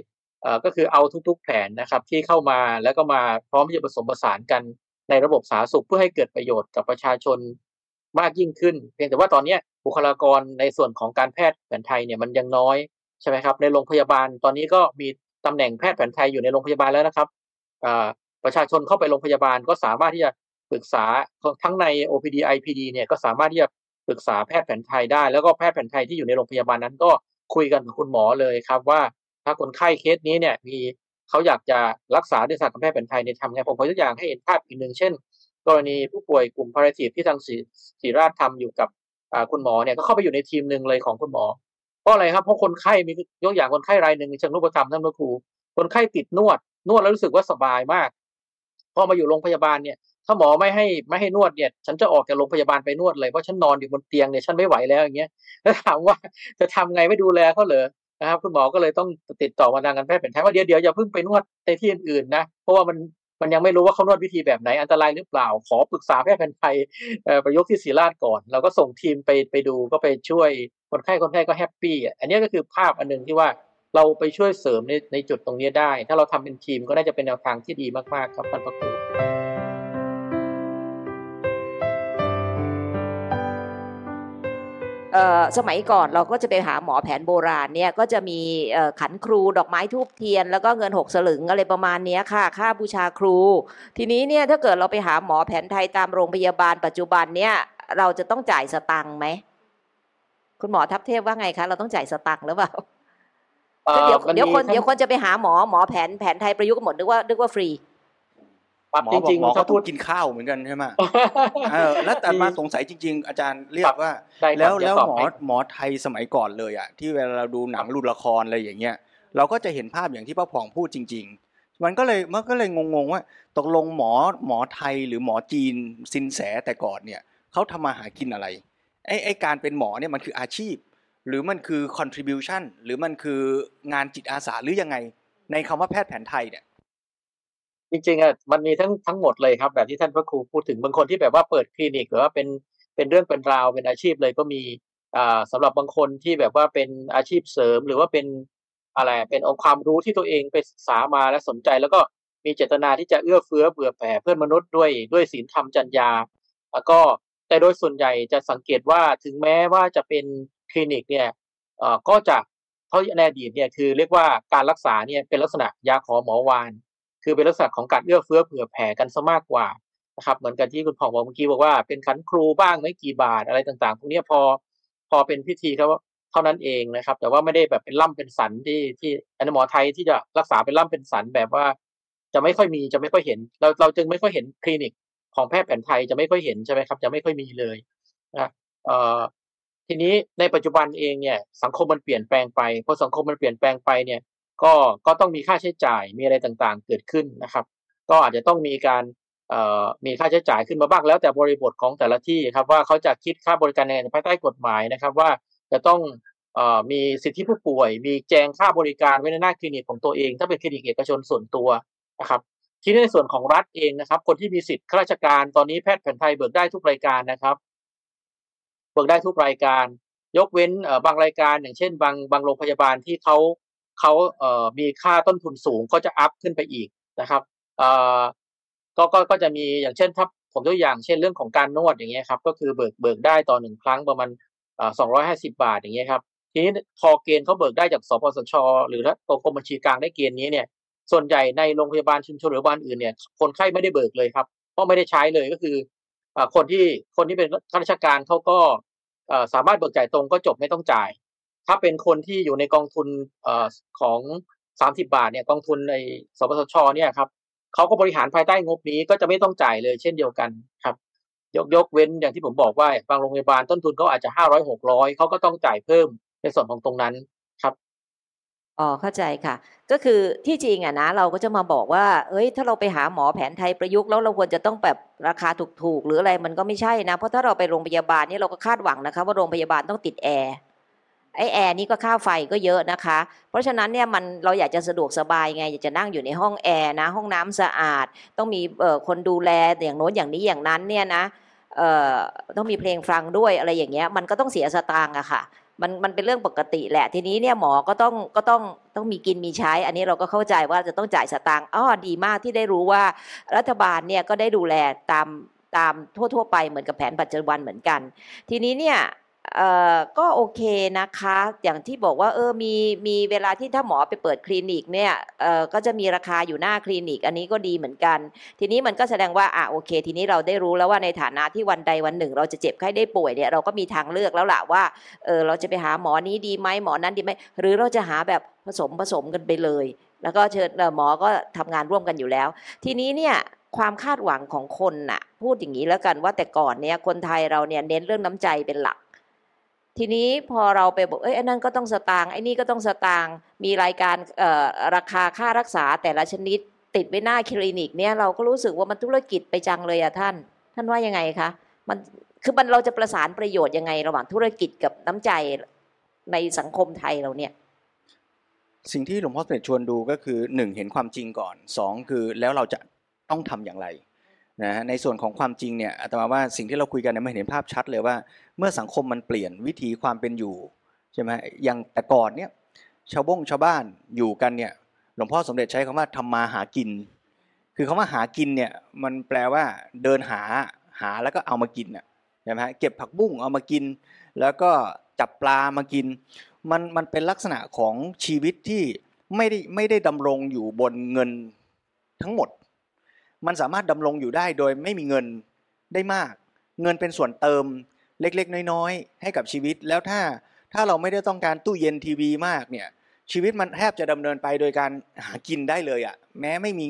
ก็คือเอาทุก ๆ แผนนะครับที่เข้ามาแล้วก็มาพร้อมที่จะผสมผสานกันในระบบสาธารณสุขเพื่อให้เกิดประโยชน์กับประชาชน มากยิ่งขึ้น เพียงแต่ว่าตอนนี้บุคลากรในส่วนของการแพทย์แผนไทยเนี่ยมันยังน้อยใช่ไหมครับในโรงพยาบาลตอนนี้ก็มีตำแหน่งแพทย์แผนไทยอยู่ในโรงพยาบาลแล้วนะครับประชาชนเข้าไปโรงพยาบาลก็สามารถที่จะปรึกษาทั้งใน OPD IPD เนี่ยก็สามารถที่จะปรึกษาแพทย์แผนไทยได้ แล้วก็แพทย์แผนไทยที่อยู่ในโรงพยาบาลนั้นก็คุยกันกับคุณหมอเลยครับว่าถ้าคนไข้เคสนี้เนี่ยมีเขาอยากจะรักษาด้วยศาสตร์แพทย์แผนไทยเนี่ยทำไงผมขอยกตัวอย่างให้เห็นภาพอีกหนึ่งเช่น กรณีผู้ป่วยกลุ่มพาราทีฟที่ทางศิริราชทำอยู่กับคุณหมอเนี่ยก็เข้าไปอยู่ในทีมหนึ่งเลยของคุณหมอ เพราะอะไรครับเพราะคนไข้มียกอย่างคนไข้รายหนึ่งเชิงรูปธรรมท่านพระครูคนไข้ติดนวด นวดแล้วรู้สึกว่าสบายมาก พอมาอยู่โรงพยาบาลเนี่ย ถ้าหมอไม่ให้ไม่ให้นวดเนี่ย ฉันจะออกจากโรงพยาบาลไปนวดเลยเพราะฉันนอนอยู่บนเตียงเนี่ยฉันไม่ไหวแล้วอย่างเงี้ยแล้วถามว่าจะทำไงไม่ดูแลเขาเหรอนะครับคุณหมอก็เลยต้องติดต่อมาทางการแพทย์เป็นไทยว่าเดี๋ยวเดี๋ยวอย่าเพิ่งไปนวดในที่อื่นๆนะเพราะว่ามัน มันยังไม่รู้ว่าเขานวดวิธีแบบไหนอันตรายหรือเปล่า ขอปรึกษาแพทย์แผนไทยประยุกต์ที่ศรีราชก่อน เราก็ส่งทีมไปไปดูก็ไปช่วยคนไข้คนไข้ก็แฮปปี้อันนี้ก็คือภาพอันหนึ่งที่ว่าเราไปช่วยเสริมในในจุดตรงนี้ได้ ถ้าเราทำเป็นทีมก็น่าจะเป็นแนวทางที่ดีมากๆครับท่านประคุณ สมัยก่อนเราก็จะไปหาหมอแผนโบราณเนี่ยก็จะมีขันครูดอกไม้ทูบเทียน แล้วก็เงินหกสลึงอะไรประมาณนี้ค่ะ ค่าบูชาครู ทีนี้เนี่ยถ้าเกิดเราไปหาหมอแผนไทยตามโรงพยาบาลปัจจุบันเนี่ยเราจะต้องจ่ายสตังค์ไหมคุณหมอทัพเทพว่าไงคะเราต้องจ่ายสตังค์หรือเปล่าเดี๋ยวเดี๋ยวคนเดี๋ยวคนจะไปหาหมอหมอแผนแผนไทยประยุกต์หมดนึกว่านึกว่าฟรี หมอบอกหมอเขาพูดกินข้าวเหมือนกันใช่ไหมเออแล้วแต่มาสงสัยจริง ๆ อาจารย์เรียกว่า แล้วแล้วหมอหมอไทยสมัยก่อนเลยอะที่เวลาเราดูหนังรูละครอะไรอย่างเงี้ย เราก็จะเห็นภาพอย่างที่ป้าผ่องพูดจริง ๆ มันก็เลยมันก็เลยงงๆว่า ตกลงหมอหมอไทยหรือหมอจีนสินแสแต่ก่อนเนี่ยเขาทำมาหากินอะไรไอ้ไอ้การเป็นหมอเนี่ยมันคืออาชีพ หรือมันคือ contribution หรือมันคืองานจิตอาสาหรือยังไง ในคำว่าแพทย์แผนไทยเนี่ย จริงๆอะมันมีทั้งทั้งหมดเลยครับ แบบที่ท่านพระครูพูดถึงบางคนที่แบบว่าเปิดคลินิกหรือว่าเป็นเป็นเรื่องเป็นราวเป็นอาชีพเลยก็มีอ่าสำหรับบางคนที่แบบว่าเป็นอาชีพเสริมหรือว่าเป็นอะไรเป็นองค์ความรู้ที่ตัวเองไปศึกษามาและสนใจ แล้วก็มีเจตนาที่จะเอื้อเฟื้อเบื่อแผ่เพื่อนมนุษย์ด้วยด้วยศีลธรรมจัญญาแล้วก็แต่โดยส่วนใหญ่จะสังเกตว่าถึงแม้ว่าจะเป็นคลินิกเนี่ยเอ่อก็จะเพราในอดีตเนี่ยคือเรียกว่าการรักษาเนี่ยเป็นลักษณะยาขอหมอวาน คือเป็นลักษณะของการเอื้อเฟื้อเผื่อแผ่กันซะมากกว่านะครับ เหมือนกันที่คุณพ่องบอกเมื่อกี้บอกว่าเป็นขันครูบ้างไม่กี่บาทอะไรต่างๆพวกนี้พอพอเป็นพิธีเขาเท่านั้นเองนะครับ แต่ว่าไม่ได้แบบเป็นล่ำเป็นสันที่ที่อันหมอไทยที่จะรักษาเป็นล่ำเป็นสันแบบว่า จะไม่ค่อยมีจะไม่ค่อยเห็น เราเราจึงไม่ค่อยเห็นคลินิกของแพทย์แผนไทยจะไม่ค่อยเห็นใช่ไหมครับ จะไม่ค่อยมีเลยนะเอ่อทีนี้ในปัจจุบันเองเนี่ยสังคมมันเปลี่ยนแปลงไปพอสังคมมันเปลี่ยนแปลงไปเนี่ย ก็ก็ต้องมีค่าใช้จ่ายมีอะไรต่างๆ เกิดขึ้นนะครับ ก็อาจจะต้องมีการมีค่าใช้จ่ายขึ้นมาบ้างแล้วแต่บริบทของแต่ละที่ครับว่าเขาจะคิดค่าบริการในภายใต้กฎหมายนะครับว่าจะต้องอมีสิทธิผู้ป่วย มีแจงค่าบริการไว้ในหน้าคลินิกของตัวเอง ถ้าเป็นคลินิกเอกชนส่วนตัวนะครับที่ในส่วนของรัฐเองนะครับ คนที่มีสิทธิ์ข้าราชการตอนนี้แพทย์แผนไทยเบิกได้ทุกรายการนะครับ เบิกได้ทุกรายการ ยกเว้นบางรายการ อย่างเช่น บางบางโรงพยาบาลที่เขา เขาเอ่อมีค่าต้นทุนสูงก็จะอัพขึ้นไปอีกนะครับเอ่อก็ก็ก็จะมีอย่างเช่นถ้าผมตัวอย่างเช่นเรื่องของการนวดอย่างเงี้ยครับก็คือเบิกเบิกได้ต่อหนึ่งครั้งประมาณสองร้อยห้าสิบาทอย่างเงี้ยครับทีนี้พอเกณฑ์เขาเบิกได้จากสปสช หรือถ้ากรมบัญชีกลางได้เกณฑ์นี้เนี่ยส่วนใหญ่ในโรงพยาบาลชุมชนหรือบ้านอื่นเนี่ยคนไข้ไม่ได้เบิกเลยครับ เพราะไม่ได้ใช้เลยก็คือคนที่คนที่เป็นข้าราชการเขาก็สามารถเบิกจ่ายตรงก็จบไม่ต้องจ่าย ถ้าเป็นคนที่อยู่ในกองทุนอของสามสิบาทเนี่ยกองทุนในสปสชเนี่ยครับเขาก็บริหารภายใต้งบนี้ก็จะไม่ต้องจ่ายเลยเช่นเดียวกันครับ ยกยกเว้นอย่างที่ผมบอกว่าบางโรงพยาบาลต้นทุนเขาอาจจะห้าร้อยหกร้อยเขาก็ต้องจ่ายเพิ่มในส่วนของตรงนั้นครับอ๋อเข้าใจค่ะ ก็คือที่จริงอะนะ เราก็จะมาบอกว่า เอ้ย ถ้าเราไปหาหมอแผนไทยประยุกต์แล้วเราควรจะต้องแบบราคาถูกๆหรืออะไรมันก็ไม่ใช่นะ เพราะถ้าเราไปโรงพยาบาลนี่เราก็คาดหวังนะคะ ว่าโรงพยาบาลต้องติดแอร์ ไอแอร์นี่ก็ค่าไฟก็เยอะนะคะ เพราะฉะนั้นเนี่ยมันเราอยากจะสะดวกสบายไง อยากจะนั่งอยู่ในห้องแอร์นะ ห้องน้ำสะอาด ต้องมีคนดูแลอย่างโน้นอย่างนี้อย่างนั้นเนี่ยนะต้องมีเพลงฟังด้วยอะไรอย่างเงี้ยมันก็ต้องเสียสตางค์อะค่ะมันมันเป็นเรื่องปกติแหละ ทีนี้เนี่ยหมอก็ต้องก็ต้องต้องมีกินมีใช้ อันนี้เราก็เข้าใจว่าจะต้องจ่ายสตางค์อ๋อดีมากที่ได้รู้ว่ารัฐบาลเนี่ยก็ได้ดูแลตามตามทั่ว ๆ ไปเหมือนกับแผนปัจจุบันเหมือนกัน ทีนี้เนี่ย เอ่อก็โอเคนะคะ อย่างที่บอกว่าเออมีมีเวลาที่ถ้าหมอไปเปิดคลินิกเนี่ยเอ่อก็จะมีราคาอยู่หน้าคลินิก อันนี้ก็ดีเหมือนกัน ทีนี้มันก็แสดงว่าอะโอเค ทีนี้เราได้รู้แล้วว่าในฐานะที่วันใดวันหนึ่ง เราจะเจ็บไข้ได้ป่วยเนี่ยเราก็มีทางเลือกแล้วล่ะว่าเออเราจะไปหาหมอนี้ดีไหมหมอนั้นดีไหมหรือเราจะหาแบบผสมผสมกันไปเลย แล้วก็เชิญหมอก็ทำงานร่วมกันอยู่แล้ว ทีนี้เนี่ยความคาดหวังของคนน่ะพูดอย่างนี้แล้วกันว่าแต่ก่อนเนี่ยคนไทยเราเนี่ยเน้นเรื่องน้ำใจเป็นหลัก ทีนี้พอเราไปบอกเอ้ยอันนั้นก็ต้องสตางค์ไอ้นี่ก็ต้องสตางค์มีรายการราคาค่ารักษาแต่ละชนิดติดไว้หน้าคลินิกเนี่ยเราก็รู้สึกว่ามันธุรกิจไปจังเลยอะท่าน ท่านว่ายังไงคะมันคือมันเราจะประสานประโยชน์ยังไง ระหว่างธุรกิจกับน้ำใจในสังคมไทยเราเนี่ยสิ่งที่หลวงพ่อเสด็จชวนดูก็คือหนึ่งเห็นความจริงก่อนสองคือแล้วเราจะต้องทำอย่างไร นะในส่วนของความจริงเนี่ยอาตมาว่าสิ่งที่เราคุยกันเนี่ยมันเห็นภาพชัดเลยว่า เมื่อสังคมมันเปลี่ยนวิถีความเป็นอยู่ใช่ไหมอย่างแต่ก่อนเนี่ยชาวบ้งชาวบ้านอยู่กันเนี่ยหลวงพ่อสมเด็จใช้คำว่าทำมาหากิน คือคำว่าหากินเนี่ยมันแปลว่าเดินหาหาแล้วก็เอามากินอะใช่ไหมเก็บผักบุ้งเอามากิน แล้วก็จับปลามากิน มันมันเป็นลักษณะของชีวิตที่ไม่ได้ไม่ได้ดำรงอยู่บนเงินทั้งหมด มันสามารถดำรงอยู่ได้โดยไม่มีเงินได้มาก เงินเป็นส่วนเติมเล็กๆ น้อยๆ ให้กับชีวิตแล้วถ้าถ้าเราไม่ได้ต้องการตู้เย็นทีวีมากเนี่ยชีวิตมันแทบจะดำเนินไปโดยการหากินได้เลยอะ่ะแม้ไม่มี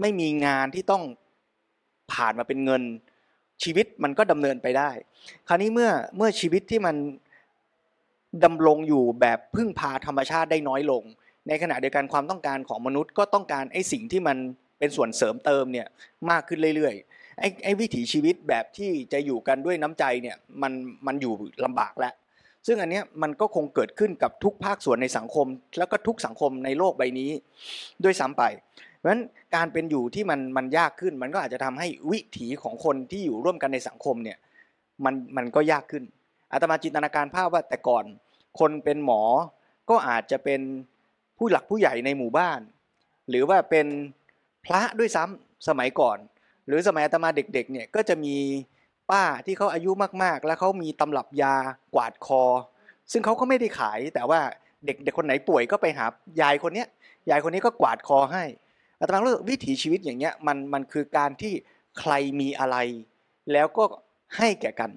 ไม่มีงานที่ต้องผ่านมาเป็นเงิน ชีวิตมันก็ดำเนินไปได้ คราวนี้เมื่อเมื่อชีวิตที่มันดำรงอยู่แบบพึ่งพาธรรมชาติได้น้อยลง ในขณะเดียวกันความต้องการของมนุษย์ก็ต้องการไอ้สิ่งที่มัน เป็นส่วนเสริมเติมเนี่ยมากขึ้นเรื่อยไอ้ไอ้วิถีชีวิตแบบที่จะอยู่กันด้วยน้ำใจเนี่ยมันมันอยู่ลำบากแล้ว ซึ่งอันเนี้ยมันก็คงเกิดขึ้นกับทุกภาคส่วนในสังคม แล้วก็ทุกสังคมในโลกใบนี้ ด้วยซ้ำไปเพราะฉะนั้นการเป็นอยู่ที่มันมันยากขึ้น มันก็อาจจะทำให้วิถีของคนที่อยู่ร่วมกันในสังคมเนี่ยมันมันก็ยากขึ้นอาตมาจินตนาการภาพว่าแต่ก่อน คนเป็นหมอก็อาจจะเป็นผู้หลักผู้ใหญ่ในหมู่บ้าน หรือว่าเป็น พระด้วยซ้ำสมัยก่อน หรือสมัยอาตมาเด็กๆเนี่ยก็จะมีป้าที่เขาอายุมากๆ แล้วเขามีตำรับยากวาดคอ ซึ่งเขาก็ไม่ได้ขาย แต่ว่าเด็กเด็กคนไหนป่วยก็ไปหายายคนเนี้ยยายคนนี้ก็กวาดคอให้อาตมารู้สึกวิถีชีวิตอย่างเงี้ยมันมันคือการที่ใครมีอะไร แล้วก็ให้แก่กัน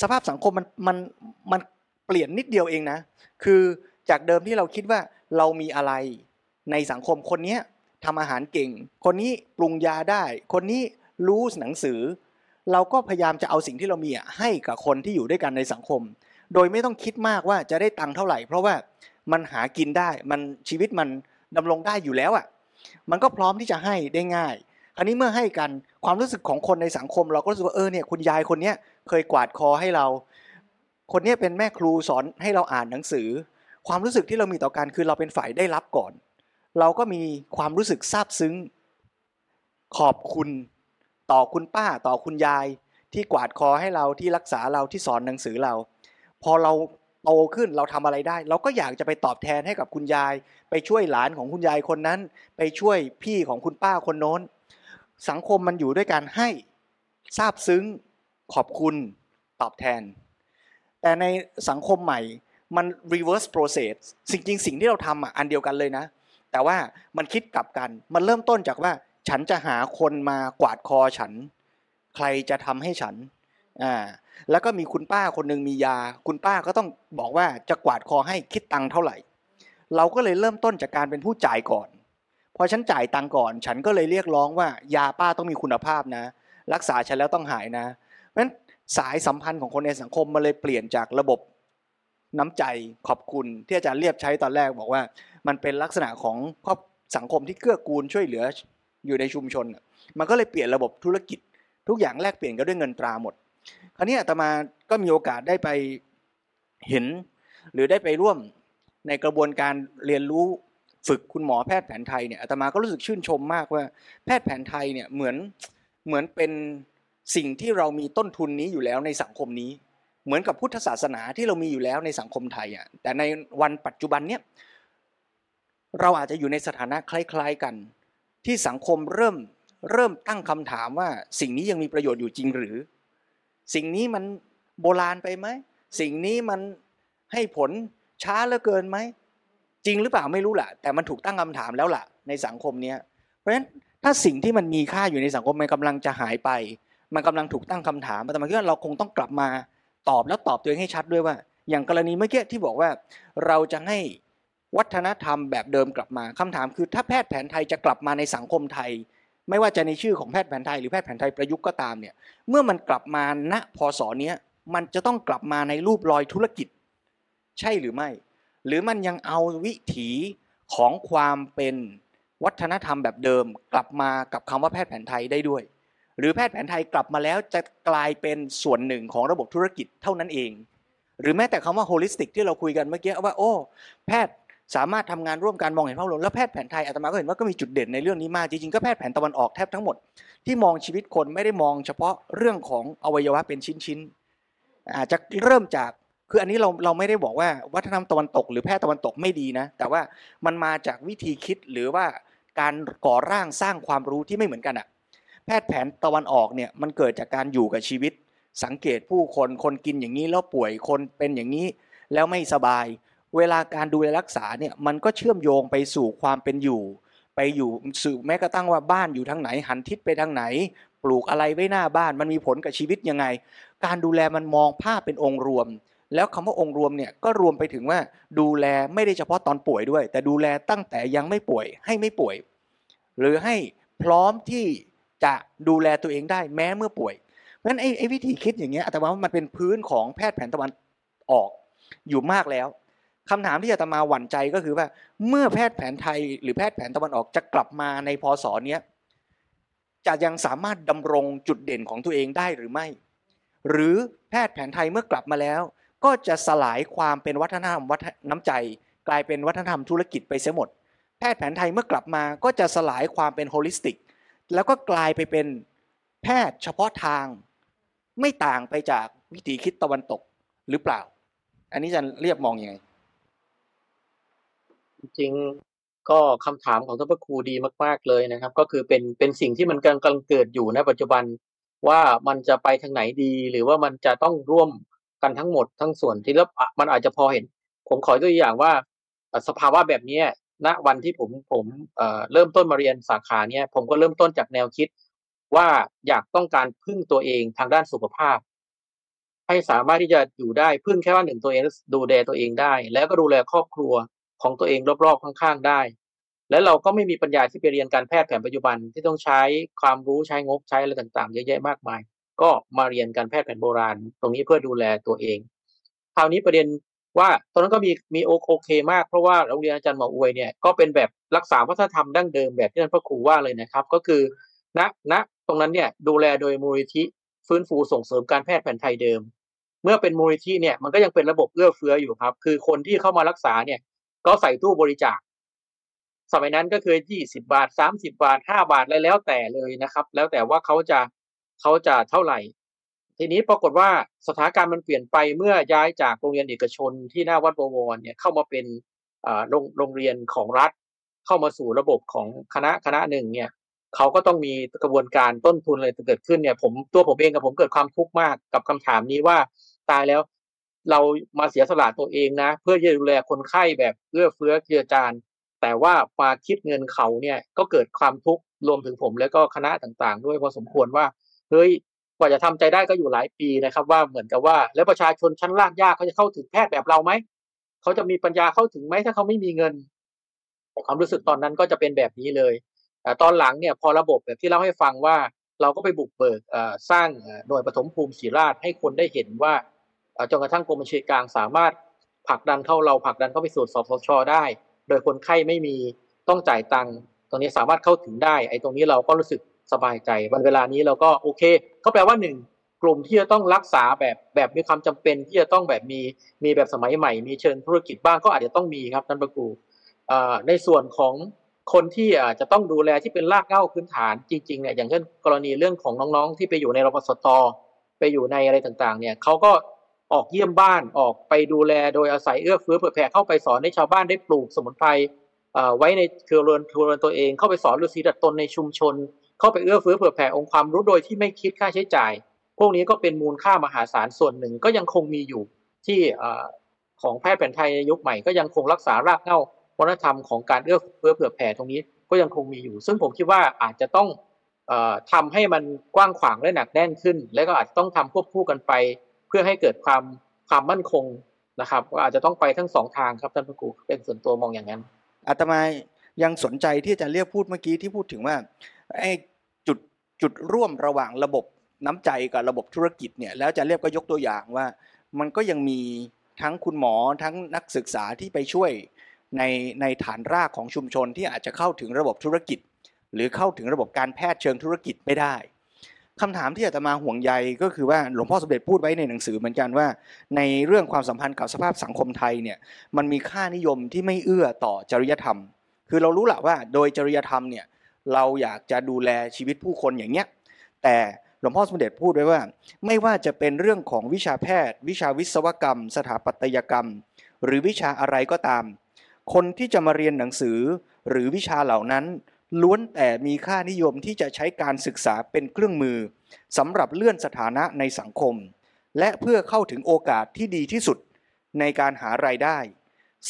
สภาพสังคมมันมันมันเปลี่ยนนิดเดียวเองนะ คือจากเดิมที่เราคิดว่าเรามีอะไรในสังคมคนเนี้ย ทำอาหารเก่ง คนนี้ปรุงยาได้ คนนี้รู้หนังสือ เราก็พยายามจะเอาสิ่งที่เรามีให้กับคนที่อยู่ด้วยกันในสังคม โดยไม่ต้องคิดมากว่าจะได้ตังค์เท่าไหร่ เพราะว่ามันหากินได้มันชีวิตมันดำรงได้อยู่แล้วอะ่ะมันก็พร้อมที่จะให้ได้ง่ายคราวนี้เมื่อให้กันความรู้สึกของคนในสังคม เราก็รู้สึกว่าเออเนี่ยคุณยายคนเนี้ยเคยกวาดคอให้เรา คนนี้เป็นแม่ครูสอนให้เราอ่านหนังสือ ความรู้สึกที่เรามีต่อกันคือเราเป็นฝ่ายได้รับก่อน เราก็มีความรู้สึกซาบซึ้ง ขอบคุณต่อคุณป้าต่อคุณยาย ที่กวาดคอให้เราที่รักษาเราที่สอนหนังสือเรา พอเราโตขึ้นเราทำอะไรได้ เราก็อยากจะไปตอบแทนให้กับคุณยาย ไปช่วยหลานของคุณยายคนนั้น ไปช่วยพี่ของคุณป้าคนโน้น สังคมมันอยู่ด้วยการให้ซาบซึ้ง ขอบคุณตอบแทน แต่ในสังคมใหม่มัน reverse process สิ่งจริงสิ่งที่เราทำอะอันเดียวกันเลยนะ แต่ว่ามันคิดกลับกัน มันเริ่มต้นจากว่า ฉันจะหาคนมากวาดคอฉัน ใครจะทำให้ฉันอ่าแล้วก็มีคุณป้าคนหนึ่งมียา คุณป้าก็ต้องบอกว่าจะกวาดคอให้คิดตังค์เท่าไหร่ เราก็เลยเริ่มต้นจากการเป็นผู้จ่ายก่อนพอฉันจ่ายตังค์ก่อน ฉันก็เลยเรียกร้องว่า ยาป้าต้องมีคุณภาพนะ รักษาฉันแล้วต้องหายนะเพราะฉะนั้นสายสัมพันธ์ของคนในสังคมมาเลยเปลี่ยนจากระบบ น้ำใจขอบคุณที่อาจารย์เรียบใช้ตอนแรกบอกว่า มันเป็นลักษณะของครอบสังคมที่เกื้อกูลช่วยเหลืออยู่ในชุมชน มันก็เลยเปลี่ยนระบบธุรกิจ ทุกอย่างแลกเปลี่ยนกันด้วยเงินตราหมด คราวนี้อาตมาก็มีโอกาสได้ไปเห็น หรือได้ไปร่วมในกระบวนการเรียนรู้ฝึกคุณหมอแพทย์แผนไทยเนี่ยอาตมาก็รู้สึกชื่นชมมากว่า แพทย์แผนไทยเนี่ยเหมือนเหมือนเป็นสิ่งที่เรามีต้นทุนนี้อยู่แล้วในสังคมนี้ เหมือนกับพุทธศาสนาที่เรามีอยู่แล้วในสังคมไทยอะแต่ในวันปัจจุบันเนี่ยเราอาจจะอยู่ในสถานะคล้าย ๆกัน ที่สังคมเริ่มเริ่มตั้งคำถามว่า สิ่งนี้ยังมีประโยชน์อยู่จริงหรือ สิ่งนี้มันโบราณไปไหมสิ่งนี้มันให้ผลช้าเหลือเกินไหมจริงหรือเปล่าไม่รู้แหละแต่มันถูกตั้งคำถามแล้วล่ะ ในสังคมเนี้ยเพราะฉะนั้นถ้าสิ่งที่มันมีค่าอยู่ในสังคมมันกำลังจะหายไป มันกำลังถูกตั้งคำถามแต่มันก็เราคงต้องกลับมา ตอบแล้วตอบตัวเองให้ชัดด้วยว่า อย่างกรณีเมื่อกี้ที่บอกว่าเราจะให้วัฒนธรรมแบบเดิมกลับมาคำถามคือ ถ้าแพทย์แผนไทยจะกลับมาในสังคมไทย ไม่ว่าจะในชื่อของแพทย์แผนไทยหรือแพทย์แผนไทยประยุกต์ก็ตามเนี่ยเมื่อมันกลับมาณ พ.ศ. เนี้ยมันจะต้องกลับมาในรูปรอยธุรกิจ ใช่หรือไม่ หรือมันยังเอาวิถีของความเป็นวัฒนธรรมแบบเดิม กลับมากับคำว่าแพทย์แผนไทยได้ด้วย หรือแพทย์แผนไทยกลับมาแล้วจะกลายเป็นส่วนหนึ่งของระบบธุรกิจเท่านั้นเอง หรือแม้แต่คำว่า holistic ที่เราคุยกันเมื่อกี้ว่าโอ้แพทย์สามารถทำงานร่วมกันมองเห็นภาพรวมแล้วแพทย์แผนไทยอาตมาก็เห็นว่าก็มีจุดเด่นในเรื่องนี้มากจริงๆก็แพทย์แผนตะวันออกแทบทั้งหมดที่มองชีวิตคนไม่ได้มองเฉพาะเรื่องของอวัยวะเป็นชิ้นๆอาจจะเริ่มจากคืออันนี้เราเราไม่ได้บอกว่าวัฒนธรรมตะวันตก หรือแพทย์ตะวันตกไม่ดีนะ แต่ว่ามันมาจากวิธีคิดหรือว่าการก่อร่างสร้างความรู้ที่ไม่เหมือนกันอะ แพทย์แผนตะวันออกเนี่ยมันเกิดจากการอยู่กับชีวิต สังเกตผู้คนคนกินอย่างนี้แล้วป่วยคนเป็นอย่างนี้ แล้วไม่สบาย เวลาการดูแลรักษาเนี่ยมันก็เชื่อมโยงไปสู่ความเป็นอยู่ ไปอยู่สื่อแม้กระทั่งว่าบ้านอยู่ทางไหนหันทิศไปทางไหน ปลูกอะไรไว้หน้าบ้านมันมีผลกับชีวิตยังไง การดูแลมันมองภาพเป็นองค์รวม แล้วคำว่าองค์รวมเนี่ยก็รวมไปถึงว่าดูแลไม่ได้เฉพาะตอนป่วยด้วย แต่ดูแลตั้งแต่ยังไม่ป่วยให้ไม่ป่วย หรือให้พร้อมที่ จะดูแลตัวเองได้แม้เมื่อป่วยเพราะฉะนั้นไอ้ไอวิธีคิดอย่างเงี้ยอาตมาว่ามันเป็นพื้นของแพทย์แผนตะวันออกอยู่มากแล้วคำถามที่อาตมาหวั่นใจก็คือว่า เมื่อแพทย์แผนไทย หรือแพทย์แผนตะวันออกจะกลับมาในพศเนี้ยจะยังสามารถดำรงจุดเด่นของตัวเองได้หรือไม่ หรือแพทย์แผนไทยเมื่อกลับมาแล้ว ก็จะสลายความเป็นวัฒนธรรมวัฒน้ำใจ กลายเป็นวัฒนธรรมธุรกิจไปเสียหมด แพทย์แผนไทยเมื่อกลับมาก็จะสลายความเป็นโฮลิสติก แล้วก็กลายไปเป็นแพทย์เฉพาะทาง ไม่ต่างไปจากวิถีคิดตะวันตกหรือเปล่า อันนี้จะเรียบมองอยังไง จริงก็คำถามของท่านพระครูดีมากๆเลยนะครับ ก็คือเป็นเป็นสิ่งที่มันกำลังเกิดอยู่ในปัจจุบันว่ามันจะไปทางไหนดี หรือว่ามันจะต้องร่วมกันทั้งหมดทั้งส่วนที่แล้วมันอาจจะพอเห็น ผมขอตัวอย่างว่าสภาวะแบบนี้ ณวันที่ผมผมเริ่มต้นมาเรียนสาขาเนี่ยผมก็เริ่มต้นจากแนวคิดว่าอยากต้องการพึ่งตัวเองทางด้านสุขภาพ ให้สามารถที่จะอยู่ได้พึ่งแค่ว่าหนึ่งตัวเองดูแลตัวเองได้ แล้วก็ดูแลครอบครัวของตัวเองรอบๆข้างๆได้ และเราก็ไม่มีปัญญาที่ไปเรียนการแพทย์แผนปัจจุบันที่ต้องใช้ความรู้ใช้งบใช้อะไรต่างๆเยอะแยะมากมาย ก็มาเรียนการแพทย์แผนโบราณ ตรงนี้เพื่อดูแลตัวเองคราวนี้ประเด็น ว่าตอนนั้นก็มีมีโอเคมากเพราะว่าโรงเรียนอาจารย์หมออวยเนี่ยก็เป็นแบบรักษาวัฒนธรรมดั้งเดิมแบบที่ท่านพระครูว่าเลยนะครับ ก็คือณณตรงนั้นเนี่ยดูแลโดยมูลนิธิฟื้นฟูส่งเสริมการแพทย์แผนไทยเดิม เมื่อเป็นมูลนิธิเนี่ยมันก็ยังเป็นระบบเอื้อเฟื้ออยู่ครับ คือคนที่เข้ามารักษาเนี่ย ก็ใส่ตู้บริจาค สมัยนั้นก็คือยี่สิบาทสามสิบาทห้าบาทอะไรแล้วแต่เลยนะครับ แล้วแต่ว่าเขาจะเขาจะเท่าไหร่ ทีนี้ปรากฏว่าสถานการณ์มันเปลี่ยนไปเมื่อย้ายจากโรงเรียนเอกชนที่หน้าวัดบวรเนี่ยเข้ามาเป็นโรงงเรียนของรัฐ เข้ามาสู่ระบบของคณะคณะหนึ่งเนี่ยเขาก็ต้องมีกระบวนการต้นทุนอะไรเกิดขึ้นเนี่ยผมตัวผมเองกับผมเกิดความทุกข์มากกับคำถามนี้ว่าตายแล้วเรามาเสียสละตัวเองนะ เพื่อจะดูแลคนไข้แบบเอื้อเฟื้อเจือจานแต่ว่ามาคิดเงินเขาเนี่ยก็เกิดความทุกข์รวมถึงผมแล้วก็คณะต่างๆ ด้วยพอสมควรว่าเฮ้ย กว่าจะทำใจได้ก็อยู่หลายปีนะครับ ว่าเหมือนกับว่า แล้วประชาชนชั้นล่างยากเขาจะเข้าถึงแพทย์แบบเราไหมเขาจะมีปัญญาเข้าถึงไหมถ้าเขาไม่มีเงินความรู้สึกตอนนั้นก็จะเป็นแบบนี้เลยแต่ตอนหลังเนี่ยพอระบบแบบที่เล่าให้ฟังว่าเราก็ไปบุกเบิกสร้างหน่วยปฐมภูมิศิราชให้คนได้เห็นว่าจนกระทั่งกรมบัญชีกลางสามารถผลักดันเข้าเราผลักดันเข้าไปสู่สอบสชได้ โดยคนไข้ไม่มีต้องจ่ายตังค์ตรงนี้สามารถเข้าถึงได้ ไอ้ตรงนี้เราก็รู้สึก สบายใจวันเวลานี้เราก็โอเคก็แปลว่าหนึ่งกลุ่มที่จะต้องรักษาแบบแบบมีความจำเป็นที่จะต้องแบบมีมีแบบสมัยใหม่ มีเชิงธุรกิจบ้างก็อาจจะต้องมีครับท่านประกูในส่วนของคนที่จจะต้องดูแลที่เป็นรากเหง้าพื้นฐานจริงๆเนี่ยอย่างเช่นกรณีเรื่องของน้องๆ ที่ไปอยู่ในรพสตไปอยู่ในอะไรต่างๆเนี่ยเขาก็ออกเยี่ยมบ้านออกไปดูแลโดยอาศัยเอื้อเฟื้อเผื่อแผ่เข้าไปสอนให้ชาวบ้านได้ปลูกสมุนไพรไว้ในเครือเรือนครัวเรือนตัวเองเข้าไปสอนฤาษีดัดตนในชุมชน เข้าไปเอื้อเฟื้อเผื่อแผ่องค์ความรู้โดยที่ไม่คิดค่าใช้จ่าย พวกนี้ก็เป็นมูลค่ามหาศาลส่วนหนึ่งก็ยังคงมีอยู่ที่ของแพทย์แผนไทยในยุคใหม่ก็ยังคงรักษารากเหง้าวัฒนธรรมของการเอื้อเฟื้อเผื่อแผ่ตรงนี้ก็ยังคงมีอยู่ ซึ่งผมคิดว่าอาจจะต้องทำให้มันกว้างขวางและหนักแน่นขึ้น และก็อาจจะต้องทำควบคู่กันไป เพื่อให้เกิดความความมั่นคงนะครับว่าอาจจะต้องไปทั้งสองทางครับท่านพระครูเป็นส่วนตัวมองอย่างนั้นอาตมายังสนใจที่จะเรียกพูดเมื่อกี้ที่พูดถึงว่า ไอ้จุดจุดร่วมระหว่างระบบน้ำใจกับระบบธุรกิจเนี่ยแล้วจะเรียกก็ยกตัวอย่างว่า มันก็ยังมีทั้งคุณหมอทั้งนักศึกษาที่ไปช่วยในในฐานรากของชุมชนที่อาจจะเข้าถึงระบบธุรกิจ หรือเข้าถึงระบบการแพทย์เชิงธุรกิจไม่ได้คำถามที่อาจจะมาห่วงใยก็คือว่าหลวงพ่อสมเด็จพูดไว้ในหนังสือเหมือนกันว่า ในเรื่องความสัมพันธ์กับสภาพสังคมไทยเนี่ยมันมีค่านิยมที่ไม่เอื้อต่อจริยธรรม คือเรารู้แหละว่าโดยจริยธรรมเนี่ย เราอยากจะดูแลชีวิตผู้คนอย่างเนี้ยแต่หลวงพ่อสมเด็จพูดไว้ว่า ไม่ว่าจะเป็นเรื่องของวิชาแพทย์ วิชาวิศวกรรม สถาปัตยกรรม หรือวิชาอะไรก็ตาม คนที่จะมาเรียนหนังสือ หรือวิชาเหล่านั้น ล้วนแต่มีค่านิยมที่จะใช้การศึกษาเป็นเครื่องมือสำหรับเลื่อนสถานะในสังคม และเพื่อเข้าถึงโอกาสที่ดีที่สุดในการหารายได้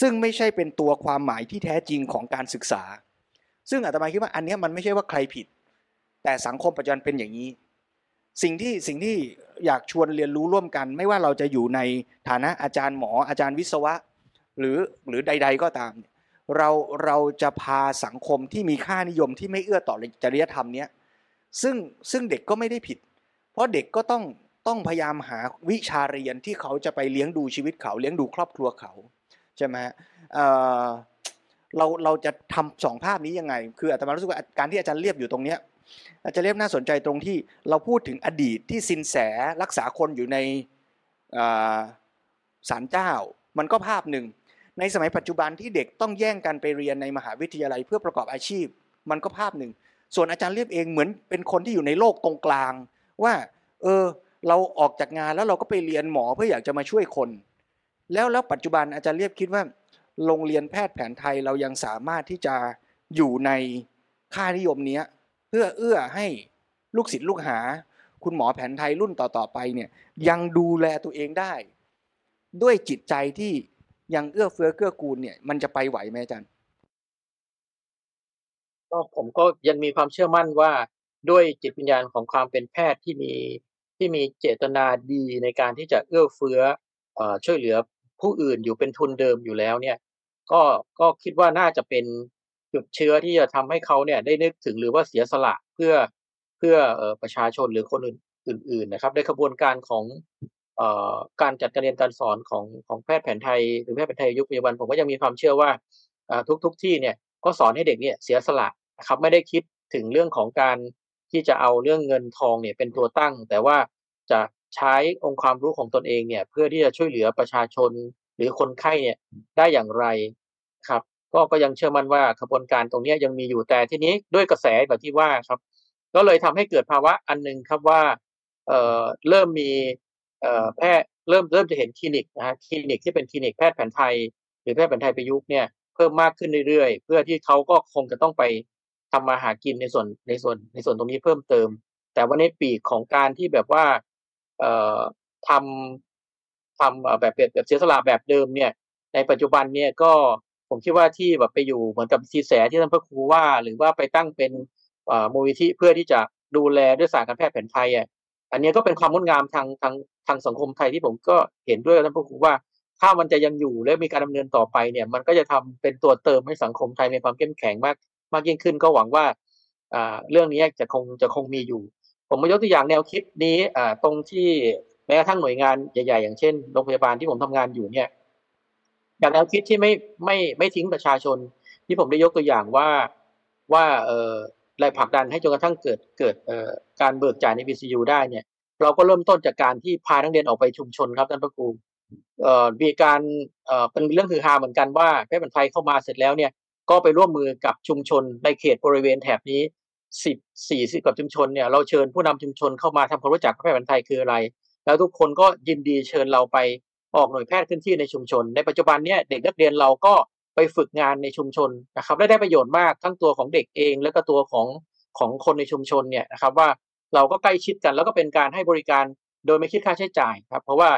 ซึ่งไม่ใช่เป็นตัวความหมายที่แท้จริงของการศึกษา ซึ่งอาตมาคิดว่าอันนี้มันไม่ใช่ว่าใครผิด แต่สังคมปัจจุบันเป็นอย่างนี้ สิ่งที่สิ่งที่อยากชวนเรียนรู้ร่วมกัน ไม่ว่าเราจะอยู่ในฐานะอาจารย์หมออาจารย์วิศวะ หรือหรือใด ๆ ก็ตาม เราเราจะพาสังคมที่มีค่านิยมที่ไม่เอื้อต่อจริยธรรมเนี้ยซึ่งซึ่งเด็กก็ไม่ได้ผิด เพราะเด็กก็ต้องต้องพยายามหาวิชาเรียนที่เขาจะไปเลี้ยงดูชีวิตเขาเลี้ยงดูครอบครัวเขาใช่ไหมเเราเราจะทำสองภาพนี้ยังไง คืออาตมารู้สึกว่าการที่อาจารย์เรียบอยู่ตรงเนี้ยอาจารย์เลียบน่าสนใจตรงที่เราพูดถึงอดีตที่สินแสรักษาคนอยู่ในศาลเจ้า มันก็ภาพหนึ่ง ในสมัยปัจจุบันที่เด็กต้องแย่งกันไปเรียนในมหาวิทยาลัยเพื่อประกอบอาชีพ มันก็ภาพหนึ่ง ส่วนอาจารย์เลียบเองเหมือนเป็นคนที่อยู่ในโลกตรงกลาง ว่า เออเราออกจากงานแล้วเราก็ไปเรียนหมอเพื่ออยากจะมาช่วยคน แล้วแล้วปัจจุบันอาจารย์เลียบคิดว่า โรงเรียนแพทย์แผนไทยเรายังสามารถที่จะอยู่ในค่านิยมนี้เพื่อเอื้อให้ลูกศิษย์ลูกหา คุณหมอแผนไทยรุ่นต่อๆไปเนี่ยยังดูแลตัวเองได้ ด้วยจิตใจที่ยังเอื้อเฟื้อเกื้อกูลเนี่ยมันจะไปไหวไหมอาจารย์ก็ผมก็ยังมีความเชื่อมั่นว่าด้วยจิตวิญญาณของความเป็นแพทย์ที่มีที่มีเจตนาดีในการที่จะเอื้อเฟื้อช่วยเหลือผู้อื่นอยู่เป็นทุนเดิมอยู่แล้วเนี่ย ก็ก็คิดว่าน่าจะเป็นจุดเชื้อที่จะทำให้เขาเนี่ยได้นึกถึงหรือว่าเสียสละเพื่อเพื่อประชาชนหรือคนอื่นๆนะครับ ในกระบวนการของการจัดการเรียนการสอนของของแพทย์แผนไทยหรือแพทย์แผนไทยยุคปัจจุบันผมก็ยังมีความเชื่อว่าทุกๆทที่เนี่ยก็สอนให้เด็กเนี่ยเสียสละนะครับไม่ได้คิดถึงเรื่องของการที่จะเอาเรื่องเงินทองเนี่ยเป็นตัวตั้ง แต่ว่าจะใช้องค์ความรู้ของตนเองเนี่ยเพื่อที่จะช่วยเหลือประชาชน หรือคนไข้เนี่ยได้อย่างไรครับ ก็ก็ยังเชื่อมั่นว่าขบวนการตรงนี้ยังมีอยู่แต่ทีนี้ด้วยกระแสแบบที่ว่าครับ ก็เลยทำให้เกิดภาวะอันหนึ่งครับว่าเอ่อเริ่มมีเอ่อแพทย์เริ่มเริ่มจะเห็นคลินิกนะฮะคลินิกที่เป็นคลินิกแพทย์แผนไทย หรือแพทย์แผนไทยประยุกต์เนี่ยเพิ่มมากขึ้นเรื่อยๆ เพื่อที่เขาก็คงจะต้องไปทำมาหากินในส่วนในส่วนในส่วนตรงนี้เพิ่มเติม แต่ว่าในปีกของการที่แบบว่าเอ่อทำ ทำแบบแบบเสียสละแบบเดิมเนี่ย ในปัจจุบันเนี่ยก็ผมคิดว่าที่แบบไปอยู่เหมือนกับซีแสที่ท่านพระครูว่า หรือว่าไปตั้งเป็นมูลนิธิเพื่อที่จะดูแลด้วยศาสตร์การแพทย์แผนไทยอะอันนี้ก็เป็นความงดงามทางทางทางสังคมไทยที่ผมก็เห็นด้วยท่านพระครูว่า ถ้ามันจะยังอยู่และมีการดำเนินต่อไปเนี่ย มันก็จะทำเป็นตัวเติมให้สังคมไทยมีความเข้มแข็งมาก มากยิ่งขึ้นก็หวังว่าเรื่องนี้จะคงจะคงมีอยู่ ผมมายกตัวอย่างแนวคิดนี้ตรงที่ แม้กระทั่งหน่วยงานใหญ่ๆ อย่างเช่นโรงพยาบาลที่ผมทำงานอยู่เนี่ยอย่างแนวคิดที่ไม่ไม่ไม่ทิ้งประชาชน ที่ผมได้ยกตัวอย่างว่าว่าเอ่อแรงผลักดันให้จนกระทั่งเกิดเกิดเอ่อการเบิกจ่ายใน BCU ได้เนี่ย เราก็เริ่มต้นจากการที่พานักเรียนออกไปชุมชนครับท่านพระครูเอ่อมีการเอ่อเป็นเรื่องคือฮาเหมือนกันว่าแพทย์แผนไทยเข้ามาเสร็จแล้วเนี่ย ก็ไปร่วมมือกับชุมชนในเขตบริเวณแถบนี้สิบสี่สิบกว่าชุมชนเนี่ยเราเชิญผู้นำชุมชนเข้ามาทำความรู้จักแพทย์แผนไทยคืออะไร แล้วทุกคนก็ยินดีเชิญเราไปออกหน่วยแพทย์ขึ้นที่ในชุมชน ในปัจจุบันเนี่ยเด็กนักเรียนเราก็ไปฝึกงานในชุมชนนะครับได้ได้ประโยชน์มากทั้งตัวของเด็กเอง แล้วก็ตัวของของคนในชุมชนเนี่ยนะครับว่าเราก็ใกล้ชิดกันแล้วก็เป็นการให้บริการโดยไม่คิดค่าใช้จ่ายครับเพราะว่า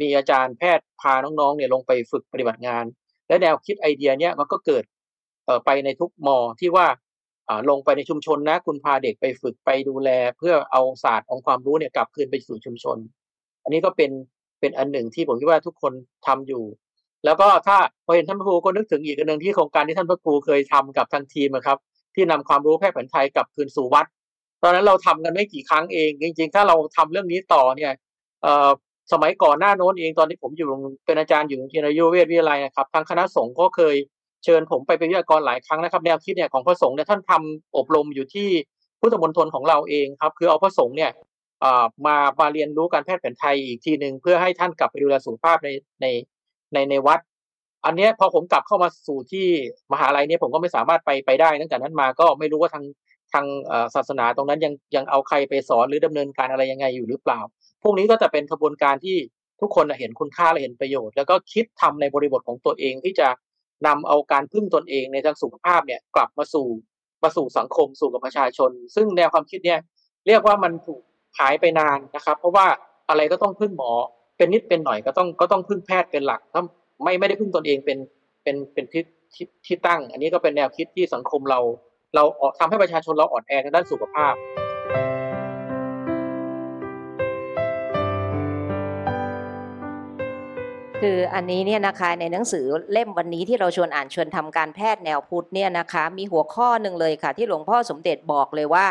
มีอาจารย์แพทย์พาน้องๆเนี่ยลงไปฝึกปฏิบัติงาน และแนวคิดไอเดียเนี้ยมันก็เกิดไปในทุกมอที่ว่า ลงไปในชุมชนนะ คุณพาเด็กไปฝึกไปดูแล เพื่อเอาศาสตร์ของความรู้เนี่ยกลับคืนไปสู่ชุมชน อันนี้ก็เป็นเป็นอันหนึ่งที่ผมคิดว่าทุกคนทำอยู่ แล้วก็ถ้าพอเห็นท่านพระครูก็นึกถึงอีกอันหนึ่งที่โครงการที่ท่านพระครูเคยทำกับทางทีมครับ ที่นำความรู้แพทย์แผนไทยกลับคืนสู่วัดตอนนั้นเราทำกันไม่กี่ครั้งเอง จริง ๆ ถ้าเราทำเรื่องนี้ต่อเนี่ยสมัยก่อนหน้าโน้นเองตอนที่ผมอยู่เป็นอาจารย์อยู่โรงเรียนอายุเวทวิทยาลัยนะครับทางคณะสงฆ์ก็เคย เชิญผมไปเป็นวิทยากรหลายครั้งนะครับ แนวคิดเนี่ยของพระสงฆ์เนี่ยท่านทำอบรมอยู่ที่พุทธมณฑลของเราเองครับ คือเอาพระสงฆ์เนี่ยมามาเรียนรู้การแพทย์แผนไทยอีกทีหนึ่งเพื่อให้ท่านกลับไปดูแลสุขภาพในในในในวัด อันนี้พอผมกลับเข้ามาสู่ที่มหาลัยเนี่ยผมก็ไม่สามารถไปไปได้ตั้งแต่นั้นมาก็ไม่รู้ว่าทางทางศาสนาตรงนั้นยังยังเอาใครไปสอนหรือดำเนินการอะไรยังไงอยู่หรือเปล่า พวกนี้ก็จะเป็นกระบวนการที่ทุกคนเห็นคุณค่าและเห็นประโยชน์ แล้วก็คิดทำในบริบทของตัวเองที่จะ นำเอาการพึ่งตนเองในทางสุขภาพเนี่ยกลับมาสู่มาสู่สังคมสู่กับประชาชน ซึ่งแนวความคิดเนี่ยเรียกว่ามันถูกหายไปนานนะครับ เพราะว่าอะไรก็ต้องพึ่งหมอเป็นนิดเป็นหน่อยก็ต้องก็ต้องพึ่งแพทย์เป็นหลักถ้าไม่ไม่ได้พึ่งตนเองเป็นเป็นเป็นที่ที่ที่ตั้ง อันนี้ก็เป็นแนวคิดที่สังคมเรา เราทำให้ประชาชนเราอ่อนแอทางด้านสุขภาพ คืออันนี้เนี่ยนะคะในหนังสือเล่มวันนี้ที่เราชวนอ่านชวนทำการแพทย์แนวพุทธเนี่ยนะคะมีหัวข้อหนึ่งเลยค่ะ ที่หลวงพ่อสมเด็จบอกเลยว่า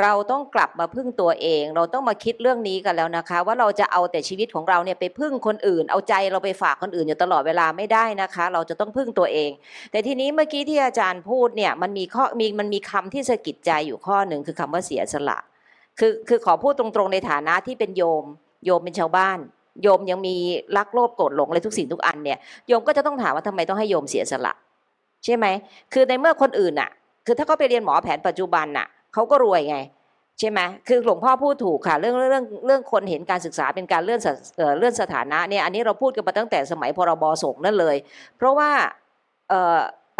เราต้องกลับมาพึ่งตัวเอง เราต้องมาคิดเรื่องนี้กันแล้วนะคะ ว่าเราจะเอาแต่ชีวิตของเราเนี่ยไปพึ่งคนอื่น เอาใจเราไปฝากคนอื่นอยู่ตลอดเวลาไม่ได้นะคะ เราจะต้องพึ่งตัวเอง แต่ทีนี้เมื่อกี้ที่อาจารย์พูดเนี่ยมันมีข้อมีมันมีคำที่สะกิดใจอยู่ข้อหนึ่งคือคำว่าเสียสละ คือคือขอพูดตรงๆในฐานะที่เป็นโยม โยมเป็นชาวบ้าน โยมยังมีรักโลภโกรธหลงอะไรทุกสิ่งทุกอันเนี่ยโยมก็จะต้องถามว่าทำไมต้องให้โยมเสียสละ ใช่ไหมคือในเมื่อคนอื่นน่ะ คือถ้าเขาไปเรียนหมอแผนปัจจุบันน่ะเขาก็รวยไงใช่ไหมคือหลวงพ่อพูดถูกค่ะ เรื่องเรื่องเรื่องคนเห็นการศึกษาเป็นการเลื่อนเออเลื่อนสถานะเนี่ยอันนี้เราพูดกันมาตั้งแต่สมัยพรบสงฆ์นั่นเลย เพราะว่าเ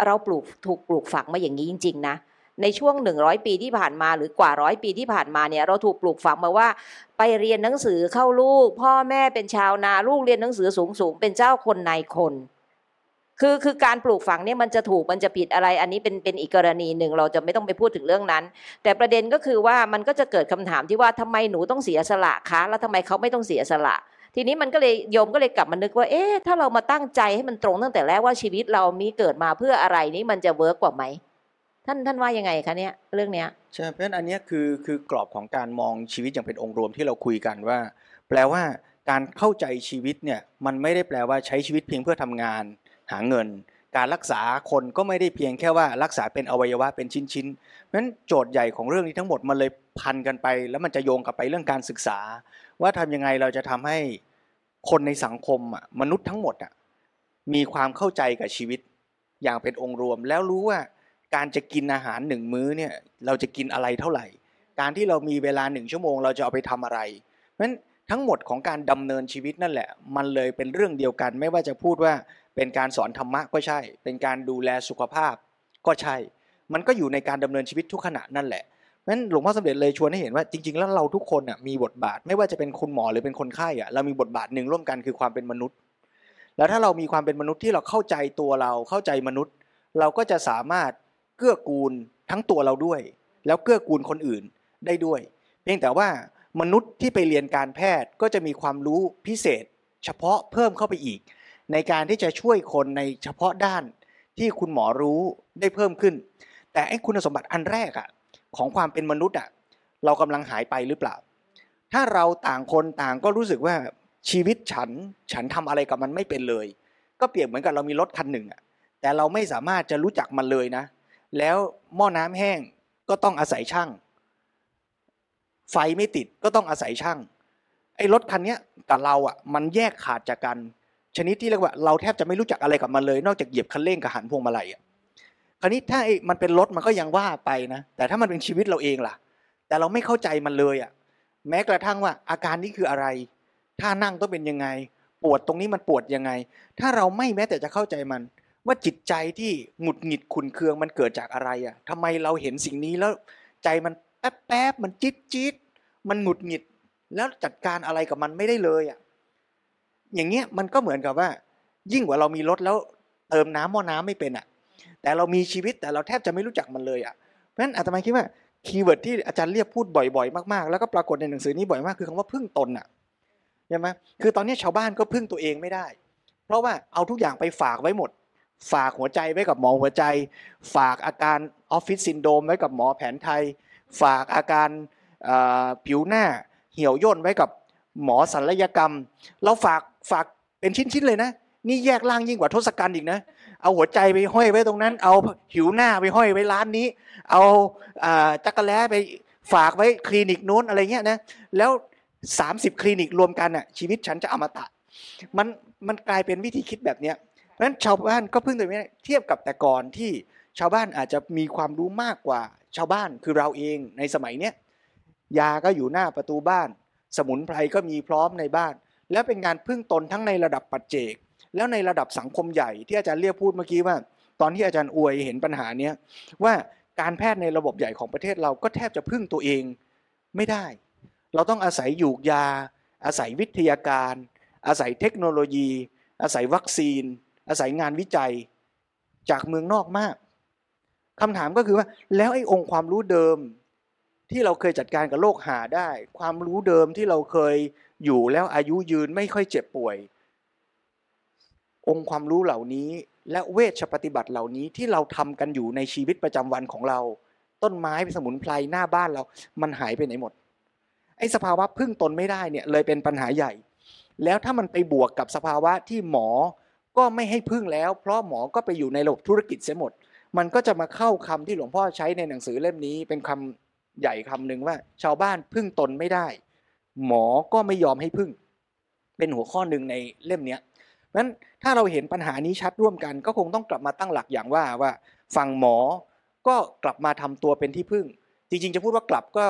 เราปลูกถูกปลูกฝังมาอย่างนี้จริง ๆ นะ ในช่วงหนึ่งร้อยปีที่ผ่านมาหรือกว่าร้อยปีที่ผ่านมาเนี่ยเราถูกปลูกฝังมาว่าไปเรียนหนังสือเข้าลูก พ่อแม่เป็นชาวนาลูกเรียนหนังสือสูงสูงๆเป็นเจ้าคนนายคน คือคือการปลูกฝังเนี่ยมันจะถูกมันจะผิดอะไร อันนี้เป็นเป็นอีกกรณีหนึ่งเราจะไม่ต้องไปพูดถึงเรื่องนั้น แต่ประเด็นก็คือว่ามันก็จะเกิดคำถามที่ว่าทำไมหนูต้องเสียสละคะแล้วทำไมเขาไม่ต้องเสียสละทีนี้มันก็เลยโยมก็เลยกลับมานึกว่า เอ๊ะถ้าเรามาตั้งใจให้มันตรงตั้งแต่แรกว่าชีวิตเรามีเกิดมาเพื่ออะไรนี่มันจะเวิร์กกว่าไหม ท่านท่านว่ายังไงคะเนี่ยเรื่องเนี้ยใช่เพราะฉะนั้นอันเนี้ยคือคือกรอบของการมองชีวิตอย่างเป็นองค์รวมที่เราคุยกันว่า แปลว่าการเข้าใจชีวิตเนี่ยมันไม่ได้แปลว่าใช้ชีวิตเพียงเพื่อทำงาน หาเงิน การรักษาคนก็ไม่ได้เพียงแค่ว่ารักษาเป็นอวัยวะเป็นชิ้นๆเพราะฉะนั้นโจทย์ใหญ่ของเรื่องนี้ทั้งหมดมันเลยพันกันไป แล้วมันจะโยงกลับไปเรื่องการศึกษา ว่าทำยังไงเราจะทำให้คนในสังคมอะมนุษย์ทั้งหมดอะมีความเข้าใจกับชีวิตอย่างเป็นองค์รวมแล้วรู้ว่า การจะกินอาหารหนึ่งมื้อเนี่ยเราจะกินอะไรเท่าไหร่ การที่เรามีเวลาหนึ่งชั่วโมง เราจะเอาไปทำอะไร เพราะฉะนั้นทั้งหมดของการดำเนินชีวิตนั่นแหละ มันเลยเป็นเรื่องเดียวกัน ไม่ว่าจะพูดว่าเป็นการสอนธรรมะก็ใช่ เป็นการดูแลสุขภาพก็ใช่ มันก็อยู่ในการดำเนินชีวิตทุกขณะนั่นแหละเพราะฉะนั้นหลวงพ่อสมเด็จเลยชวนให้เห็นว่าจริง ๆ แล้วเราทุกคนอะมีบทบาท ไม่ว่าจะเป็นคุณหมอหรือเป็นคนไข้อะเรามีบทบาทหนึ่งร่วมกันคือความเป็นมนุษย์ แล้วถ้าเรามีความเป็นมนุษย์ที่เราเข้าใจตัวเราเข้าใจมนุษย์ เราก็จะสามารถ เกื้อกูลทั้งตัวเราด้วย แล้วเกื้อกูลคนอื่นได้ด้วย เพียงแต่ว่ามนุษย์ที่ไปเรียนการแพทย์ก็จะมีความรู้พิเศษ เฉพาะเพิ่มเข้าไปอีก ในการที่จะช่วยคนในเฉพาะด้านที่คุณหมอรู้ได้เพิ่มขึ้น แต่ไอ้คุณสมบัติอันแรกอะของความเป็นมนุษย์อะเรากำลังหายไปหรือเปล่า ถ้าเราต่างคนต่างก็รู้สึกว่าชีวิตฉันฉันทำอะไรกับมันไม่เป็นเลย ก็เปรียบเหมือนกับเรามีรถคันหนึ่งอะแต่เราไม่สามารถจะรู้จักมันเลยนะ แล้วหม้อน้ำแห้งก็ต้องอาศัยช่าง ไฟไม่ติดก็ต้องอาศัยช่าง ไอ้รถคันนี้กับเราอะมันแยกขาดจากกัน ชนิดที่เรียกว่าเราแทบจะไม่รู้จักอะไรกับมันเลย นอกจากเหยียบคันเร่งกับหันพวงมาลัยอะคราวนี้ถ้าไอ้มันเป็นรถมันก็ยังว่าไปนะ แต่ถ้ามันเป็นชีวิตเราเองล่ะ แต่เราไม่เข้าใจมันเลยอะแม้กระทั่งว่าอาการนี้คืออะไร ถ้านั่งต้องเป็นยังไง ปวดตรงนี้มันปวดยังไง ถ้าเราไม่แม้แต่จะเข้าใจมัน ว่าจิตใจที่หงุดหงิดขุนเคืองมันเกิดจากอะไรอะทำไมเราเห็นสิ่งนี้แล้วใจมันแป๊บแป๊บๆมันจิ๊ดจิ๊ดมันหงุดหงิด แล้วจัดการอะไรกับมันไม่ได้เลยอะอย่างเงี้ยมันก็เหมือนกับว่า ยิ่งกว่าเรามีรถแล้วเติมน้ำหม้อน้ำไม่เป็นอะ แต่เรามีชีวิตแต่เราแทบจะไม่รู้จักมันเลยอะเพราะฉะนั้นอาตมาคิดว่า keyword ที่อาจารย์เรียบพูดบ่อยๆ มากๆ แล้วก็ปรากฏในหนังสือนี้บ่อยมากคือคำว่าพึ่งตนอะใช่ไหมคือตอนนี้ชาวบ้านก็พึ่งตัวเองไม่ได้ เพราะว่าเอาทุกอย่างไปฝากไว้หมด ฝากหัวใจไว้กับหมอหัวใจ ฝากอาการ office syndrome ไว้กับหมอแผนไทย ฝากอาการผิวหน้าเหี่ยวย่นไว้กับหมอศัลยกรรม เราฝากฝากเป็นชิ้นๆเลยนะ นี่แยกล่างยิ่งกว่าทศกัณฐ์อีกนะ เอาหัวใจไปห้อยไว้ตรงนั้น เอาผิวหน้าไปห้อยไว้ร้านนี้ เอาอ่าจักรแล้ไปฝากไว้คลินิกนู้นอะไรเงี้ยนะ แล้ว 30 คลินิกรวมกันอะชีวิตฉันจะอมตะ มันมันกลายเป็นวิธีคิดแบบเนี้ย เพราะฉะนั้นชาวบ้านก็พึ่งตัวเองเทียบกับแต่ก่อนที่ชาวบ้านอาจจะมีความรู้มากกว่า ชาวบ้านคือเราเองในสมัยเนี้ยยาก็อยู่หน้าประตูบ้าน สมุนไพรก็มีพร้อมในบ้าน แล้วเป็นงานพึ่งตนทั้งในระดับปัจเจก แล้วในระดับสังคมใหญ่ที่อาจารย์เรียกพูดเมื่อกี้ว่า ตอนที่อาจารย์อวยเห็นปัญหาเนี้ยว่าการแพทย์ในระบบใหญ่ของประเทศเราก็แทบจะพึ่งตัวเองไม่ได้ เราต้องอาศัยหยูกยา อาศัยวิทยาการ อาศัยเทคโนโลยี อาศัยวัคซีน อาศัยงานวิจัยจากเมืองนอกมากคำถามก็คือว่า แล้วไอ้องค์ความรู้เดิมที่เราเคยจัดการกับโรคหาได้ ความรู้เดิมที่เราเคยอยู่แล้วอายุยืนไม่ค่อยเจ็บป่วย องค์ความรู้เหล่านี้ และเวชปฏิบัติเหล่านี้ที่เราทำกันอยู่ในชีวิตประจำวันของเรา ต้นไม้เป็นสมุนไพรหน้าบ้านเรา มันหายไปไหนหมด ไอ้สภาวะพึ่งตนไม่ได้เนี่ยเลยเป็นปัญหาใหญ่ แล้วถ้ามันไปบวกกับสภาวะที่หมอ ก็ไม่ให้พึ่งแล้ว เพราะหมอก็ไปอยู่ในระบบธุรกิจเสียหมด มันก็จะมาเข้าคำที่หลวงพ่อใช้ในหนังสือเล่มนี้ เป็นคำใหญ่คำหนึ่งว่า ชาวบ้านพึ่งตนไม่ได้ หมอก็ไม่ยอมให้พึ่ง เป็นหัวข้อหนึ่งในเล่มนี้นั้นถ้าเราเห็นปัญหานี้ชัดร่วมกัน ก็คงต้องกลับมาตั้งหลักอย่างว่าว่าฝั่งหมอก็กลับมาทำตัวเป็นที่พึ่ง จริงๆ จะพูดว่ากลับก็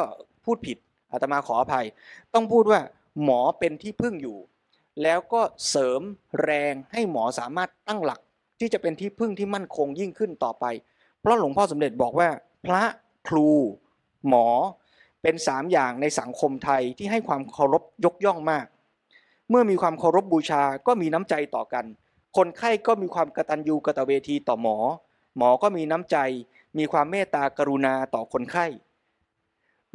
พูดผิดอาตมาขออภัย ต้องพูดว่าหมอเป็นที่พึ่งอยู่ แล้วก็เสริมแรงให้หมอสามารถตั้งหลักที่จะเป็นที่พึ่งที่มั่นคงยิ่งขึ้นต่อไป เพราะหลวงพ่อสมเด็จบอกว่า พระครู หมอ เป็นสามอย่างในสังคมไทยที่ให้ความเคารพยกย่องมาก เมื่อมีความเคารพบบูชาก็มีน้ำใจต่อกัน คนไข้ก็มีความกตัญญูกตเวทีต่อหมอ หมอก็มีน้ำใจ มีความเมตตากรุณาต่อคนไข้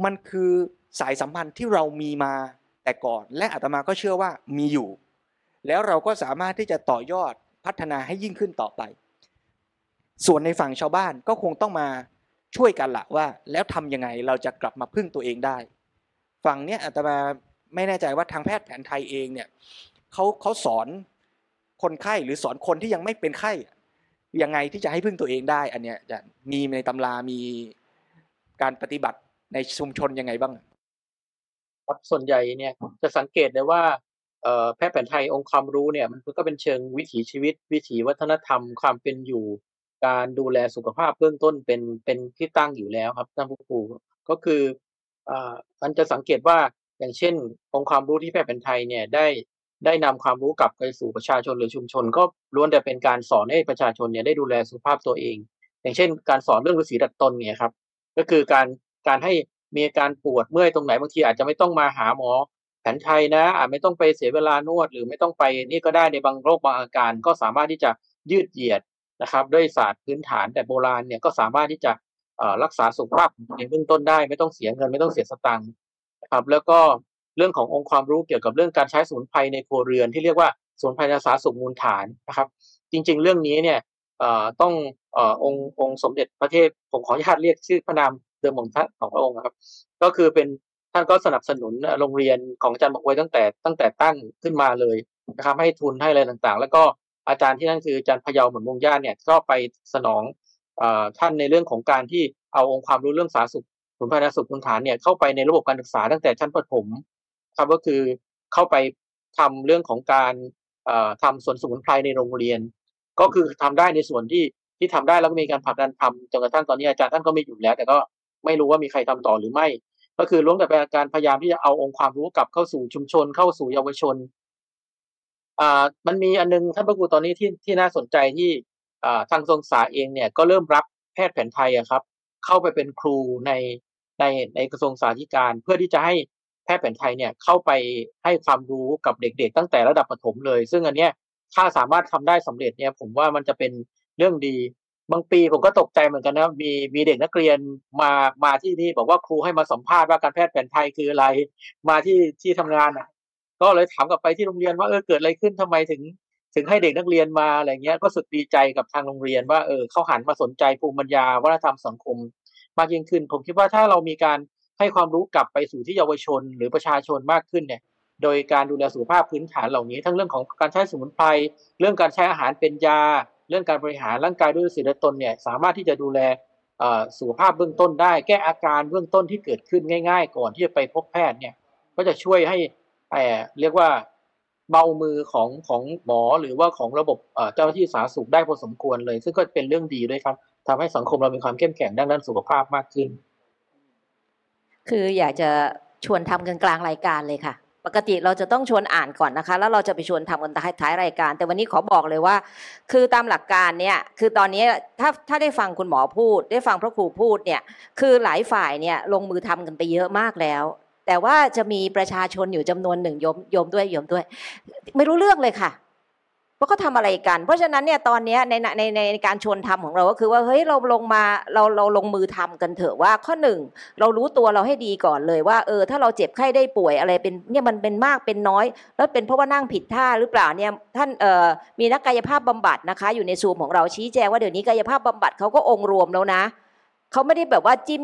มันคือสายสัมพันธ์ที่เรามีมา แต่ก่อนและอาตมาก็เชื่อว่ามีอยู่ แล้วเราก็สามารถที่จะต่อยอดพัฒนาให้ยิ่งขึ้นต่อไป ส่วนในฝั่งชาวบ้านก็คงต้องมาช่วยกันละว่าแล้วทำยังไงเราจะกลับมาพึ่งตัวเองได้ ฝั่งเนี้ยอาตมาไม่แน่ใจว่าทางแพทย์แผนไทยเองเนี่ยเขาเขาสอนคนไข้หรือสอนคนที่ยังไม่เป็นไข้ยังไงที่จะให้พึ่งตัวเองได้ อันเนี้ยจะมีในตำรามีการปฏิบัติในชุมชนยังไงบ้าง ครับส่วนใหญ่เนี่ยจะสังเกตได้ว่าแพทย์แผนไทยองค์ความรู้เนี่ยมันก็เป็นเชิงวิถีชีวิต วิถีวัฒนธรรมความเป็นอยู่ การดูแลสุขภาพเบื้องต้นเป็นเป็นที่ตั้งอยู่แล้วครับท่านผู้ครูก็คืออ่ามันจะสังเกตว่าอย่างเช่น องค์ความรู้ที่แพทย์แผนไทยเนี่ยได้ได้นำความรู้กลับไปสู่ประชาชนหรือชุมชน ก็ล้วนแต่เป็นการสอนให้ประชาชนเนี่ยได้ดูแลสุขภาพตัวเอง อย่างเช่น การสอนเรื่องฤาษีดัดตนเนี่ยครับก็คือการการให้ มีอาการปวดเมื่อยตรงไหนบางทีอาจจะไม่ต้องมาหาหมอแผนไทยนะอาจไม่ต้องไปเสียเวลานวด หรือไม่ต้องไปนี่ก็ได้ในบางโรคบางอาการ ก็สามารถที่จะยืดเหยียดนะครับ ด้วยศาสตร์พื้นฐานแต่โบราณเนี่ยก็สามารถที่จะรักษาสุขภาพในเบื้องต้นได้ ไม่ต้องเสียเงินไม่ต้องเสียสตังค์นะครับ แล้วก็เรื่องขององค์ความรู้เกี่ยวกับเรื่องการใช้สมุนไพรในครัวเรือนที่เรียกว่าสมุนไพรนาสาสุขมูลฐานนะครับ จริง ๆ เรื่องนี้เนี่ยต้ององค์องค์สมเด็จพระเทพผมขออนุญาตเรียกชื่อพระนาม เดิมของท่านของพระองค์ครับ ก็คือเป็นท่านก็สนับสนุนโรงเรียนของอาจารย์บอกไว้ตั้งแต่ตั้งแต่ตั้งขึ้นมาเลยนะครับให้ทุนให้อะไรต่างๆ แล้วก็อาจารย์ที่นั่นคืออาจารย์พยาวเหมือนวงญาติเนี่ยก็ไปสนองท่านในเรื่องของการที่เอาองค์ความรู้เรื่องสาธารณสุขสมุนไพรนาสุขมูลฐานเนี่ยเข้าไปในระบบการศึกษาตั้งแต่ชั้นประถมครับก็คือเข้าไปทำเรื่องของการทำสวนสมุนไพรในโรงเรียน ก็คือทำได้ในส่วนที่ที่ทำได้แล้วก็มีการผลักดันทำจนกระทั่งตอนนี้อาจารย์ท่านก็ไม่อยู่แล้ว แต่ก็ ไม่รู้ว่ามีใครทำต่อหรือไม่ ก็คือล้วนแต่เป็นการพยายามที่จะเอาองค์ความรู้กลับเข้าสู่ชุมชน เข้าสู่เยาวชนอ่ามันมีอันนึงท่านพระครูตอนนี้ที่ที่น่าสนใจที่อ่าทางทรงศาเองเนี่ยก็เริ่มรับแพทย์แผนไทยอะครับ เข้าไปเป็นครูในในในกระทรวงสาธารณสุขเพื่อที่จะให้แพทย์แผนไทยเนี่ยเข้าไปให้ความรู้กับเด็กๆ ตั้งแต่ระดับประถมเลย ซึ่งอันเนี้ยถ้าสามารถทำได้สำเร็จเนี่ยผมว่ามันจะเป็นเรื่องดี บางปีผมก็ตกใจเหมือนกันนะ มีมีเด็กนักเรียนมามาที่นี่บอกว่าครูให้มาสัมภาษณ์ว่าการแพทย์แผนไทยคืออะไร มาที่ที่ทำงานอะ ก็เลยถามกลับไปที่โรงเรียนว่าเออเกิดอะไรขึ้นทำไมถึง ถึงให้เด็กนักเรียนมาอะไรเงี้ย ก็สุดดีใจกับทางโรงเรียนว่าเออเขาหันมาสนใจภูมิปัญญาวัฒนธรรมสังคม มากยิ่งขึ้น ผมคิดว่าถ้าเรามีการให้ความรู้กลับไปสู่ที่เยาวชนหรือประชาชนมากขึ้นเนี่ย โดยการดูแลสุขภาพพื้นฐานเหล่านี้ ทั้งเรื่องของการใช้สมุนไพรเรื่องการใช้อาหารเป็นยา เรื่องการบริหารร่างกายด้วยศีลตนเนี่ยสามารถที่จะดูแลสุขภาพเบื้องต้นได้ แก้อาการเบื้องต้นที่เกิดขึ้นง่าย ๆ ก่อนที่จะไปพบแพทย์เนี่ยก็จะช่วยให้เรียกว่าเบามือของของหมอหรือว่าของระบบเจ้าหน้าที่สาธารณสุขได้พอสมควรเลย ซึ่งก็เป็นเรื่องดีด้วยครับทำให้สังคมเรามีความเข้มแข็งด้านด้านสุขภาพมากขึ้น คืออยากจะชวนทำกันกลางรายการเลยค่ะ ปกติเราจะต้องชวนอ่านก่อนนะคะ แล้วเราจะไปชวนทำกันท้ายรายการ แต่วันนี้ขอบอกเลยว่า คือตามหลักการเนี่ยคือตอนนี้ถ้าถ้าได้ฟังคุณหมอพูด ได้ฟังพระครูพูดเนี่ยคือหลายฝ่ายเนี่ยลงมือทำกันไปเยอะมากแล้ว แต่ว่าจะมีประชาชนอยู่จำนวนหนึ่งโยมโยมด้วยโยมด้วย ไม่รู้เรื่องเลยค่ะ ว่าเขาทาอะไรกัน เพราะฉะนั้นเนี่ยตอนนี้ในในในการชวนทำของเราก็คือว่าเฮ้ยเราลงมาเราเราลงมือทำกันเถอะว่าข้อหนึ่งเรารู้ตัวเราให้ดีก่อนเลยว่าเออถ้าเราเจ็บไข้ได้ป่วยอะไรเป็นเนี่ยมันเป็นมากเป็นน้อย แล้วเป็นเพราะว่านั่งผิดท่าหรือเปล่าเนี่ยท่านเอ่อมีนักกายภาพบำบัดนะคะ อยู่ในซูมของเราชี้แจงว่าเดี๋ยวนี้กายภาพบำบัดเขาก็องค์รวมแล้วนะ เขาไม่ได้แบบว่าจิ้ม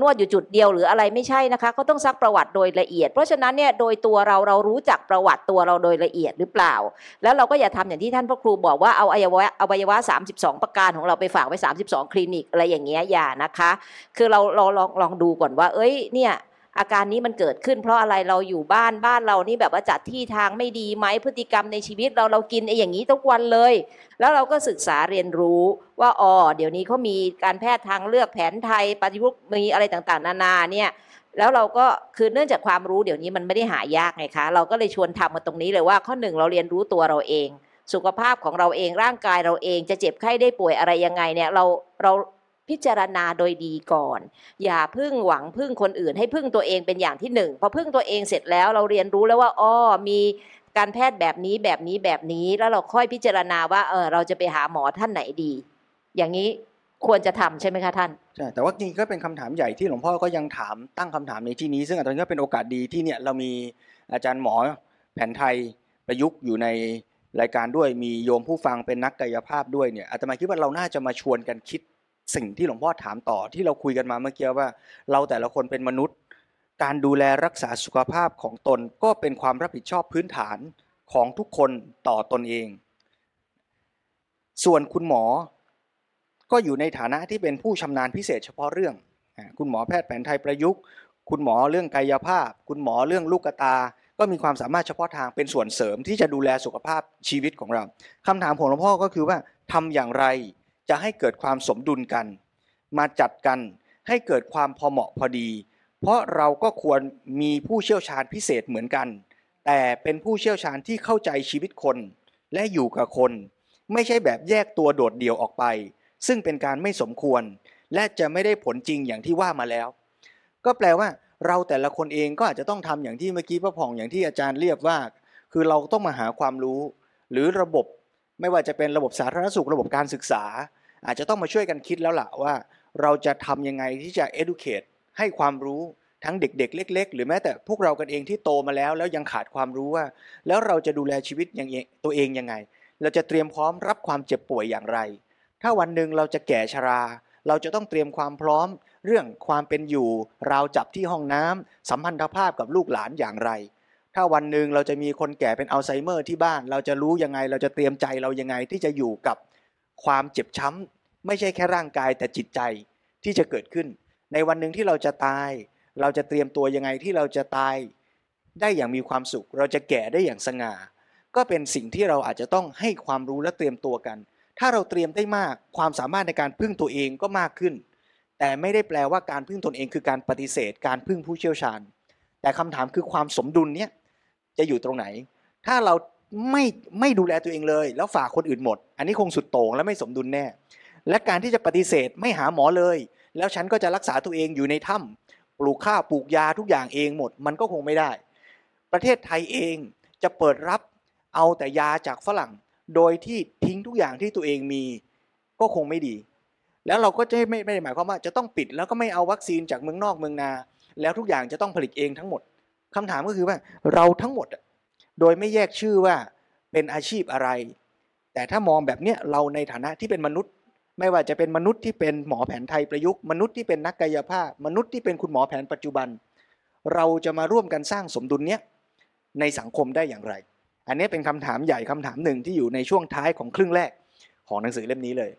นวดอยู่จุดเดียวหรืออะไรไม่ใช่นะคะเขาต้องซักประวัติโดยละเอียด เพราะฉะนั้นเนี่ยโดยตัวเราเรารู้จักประวัติตัวเราโดยละเอียดหรือเปล่า แล้วเราก็อย่าทำอย่างที่ท่านพระครูบอกว่าเอาอวัยวะอวัยวะ 32 ประการของเราไปฝากไว้ 32 คลินิกอะไรอย่างเงี้ยอย่านะคะ คือเราเราลองลองดูก่อนว่า เอ้ยเนี่ย อาการนี้มันเกิดขึ้น เพราะอะไรเราอยู่บ้านบ้านเรานี่แบบว่าจัดที่ทางไม่ดีไหมพฤติกรรมในชีวิตเราเรากินไอ้อย่างนี้ทุกวันเลย แล้วเราก็ศึกษาเรียนรู้ว่าอ๋อเดี๋ยวนี้เขามีการแพทย์ทางเลือกแผนไทยปฏิยุกต์มีอะไรต่างๆ นานาเนี่ยแล้วเราก็คือเนื่องจากความรู้เดี๋ยวนี้มันไม่ได้หายากไงคะ เราก็เลยชวนทำมาตรงนี้เลยว่าข้อหนึ่งเราเรียนรู้ตัวเราเอง สุขภาพของเราเองร่างกายเราเองจะเจ็บไข้ได้ป่วยอะไรยังไงเนี่ยเราเรา พิจารณาโดยดีก่อน อย่าพึ่งหวังพึ่งคนอื่น ให้พึ่งตัวเองเป็นอย่างที่หนึ่งพอพึ่งตัวเองเสร็จแล้วเราเรียนรู้แล้วว่าอ้อมีการแพทย์แบบนี้แบบนี้แบบนี้แล้วเราค่อยพิจารณาว่าเออเราจะไปหาหมอท่านไหนดี อย่างนี้ควรจะทำใช่ไหมคะท่านใช่แต่ว่าจริงก็เป็นคำถามใหญ่ที่หลวงพ่อก็ยังถามตั้งคำถามในที่นี้ ซึ่งอาจารย์ก็เป็นโอกาสดีที่เนี่ยเรามีอาจารย์หมอแผนไทยประยุกต์อยู่ในรายการด้วยมีโยมผู้ฟังเป็นนักกายภาพด้วยเนี่ยอาตมาคิดว่าเราน่าจะมาชวนกันคิด สิ่งที่หลวงพ่อถามต่อที่เราคุยกันมาเมื่อกี้ว่า เราแต่ละคนเป็นมนุษย์ การดูแลรักษาสุขภาพของตนก็เป็นความรับผิดชอบพื้นฐานของทุกคนต่อตนเอง ส่วนคุณหมอก็อยู่ในฐานะที่เป็นผู้ชำนาญพิเศษเฉพาะเรื่อง คุณหมอแพทย์แผนไทยประยุกต์ คุณหมอเรื่องกายภาพ คุณหมอเรื่องลูกตา ก็มีความสามารถเฉพาะทางเป็นส่วนเสริมที่จะดูแลสุขภาพชีวิตของเราคำถามของหลวงพ่อก็คือว่าทำอย่างไร จะให้เกิดความสมดุลกัน มาจัดกันให้เกิดความพอเหมาะพอดี เพราะเราก็ควรมีผู้เชี่ยวชาญพิเศษเหมือนกัน แต่เป็นผู้เชี่ยวชาญที่เข้าใจชีวิตคน และอยู่กับคน ไม่ใช่แบบแยกตัวโดดเดี่ยวออกไป ซึ่งเป็นการไม่สมควร และจะไม่ได้ผลจริงอย่างที่ว่ามาแล้ว ก็แปลว่า เราแต่ละคนเองก็อาจจะต้องทำอย่างที่เมื่อกี้พระผ่องอย่างที่อาจารย์เรียบว่า คือเราต้องมาหาความรู้ หรือระบบ ไม่ว่าจะเป็นระบบสาธารณสุขระบบการศึกษา อาจจะต้องมาช่วยกันคิดแล้วล่ะว่า เราจะทำยังไงที่จะ educate ให้ความรู้ทั้งเด็กๆ เล็ก ๆ หรือแม้แต่พวกเรากันเองที่โตมาแล้ว แล้วยังขาดความรู้ว่า แล้วเราจะดูแลชีวิตอย่างตัวเองยังไง เราจะเตรียมพร้อมรับความเจ็บป่วยอย่างไร ถ้าวันหนึ่งเราจะแก่ชรา เราจะต้องเตรียมความพร้อม เรื่องความเป็นอยู่ราวจับที่ห้องน้ำสัมพันธภาพกับลูกหลานอย่างไร ถ้าวันหนึ่งเราจะมีคนแก่เป็นอัลไซเมอร์ที่บ้าน เราจะรู้ยังไง เราจะเตรียมใจเรายังไงที่จะอยู่กับความเจ็บช้ำ ไม่ใช่แค่ร่างกายแต่จิตใจที่จะเกิดขึ้น ในวันหนึ่งที่เราจะตาย เราจะเตรียมตัวยังไงที่เราจะตาย ได้อย่างมีความสุข เราจะแก่ได้อย่างสง่า ก็เป็นสิ่งที่เราอาจจะต้องให้ความรู้และเตรียมตัวกัน ถ้าเราเตรียมได้มากความสามารถในการพึ่งตัวเองก็มากขึ้น แต่ไม่ได้แปลว่าการพึ่งตนเองคือการปฏิเสธ การพึ่งผู้เชี่ยวชาญ แต่คำถามคือความสมดุลเนี้ย จะอยู่ตรงไหน ถ้าเราไม่ไม่ดูแลตัวเองเลย แล้วฝากคนอื่นหมด อันนี้คงสุดโต่งและไม่สมดุลแน่ และการที่จะปฏิเสธไม่หาหมอเลย แล้วฉันก็จะรักษาตัวเองอยู่ในถ้ำปลูกข้าวปลูกยาทุกอย่างเองหมด มันก็คงไม่ได้ ประเทศไทยเองจะเปิดรับเอาแต่ยาจากฝรั่ง โดยที่ทิ้งทุกอย่างที่ตัวเองมีก็คงไม่ดี แล้วเราก็จะไม่ไม่ได้หมายความว่าจะต้องปิดแล้วก็ไม่เอาวัคซีนจากเมืองนอกเมืองนา แล้วทุกอย่างจะต้องผลิตเองทั้งหมด คำถามก็คือว่าเราทั้งหมด โดยไม่แยกชื่อว่าเป็นอาชีพอะไร แต่ถ้ามองแบบเนี้ยเราในฐานะที่เป็นมนุษย์ ไม่ว่าจะเป็นมนุษย์ที่เป็นหมอแผนไทยประยุกต์มนุษย์ที่เป็นนักกายภาพ มนุษย์ที่เป็นคุณหมอแผนปัจจุบัน เราจะมาร่วมกันสร้างสมดุลเนี้ยในสังคมได้อย่างไร อันนี้เป็นคำถามใหญ่คำถามหนึ่งที่อยู่ในช่วงท้ายของครึ่งแรกของหนังสือเล่มนี้เลย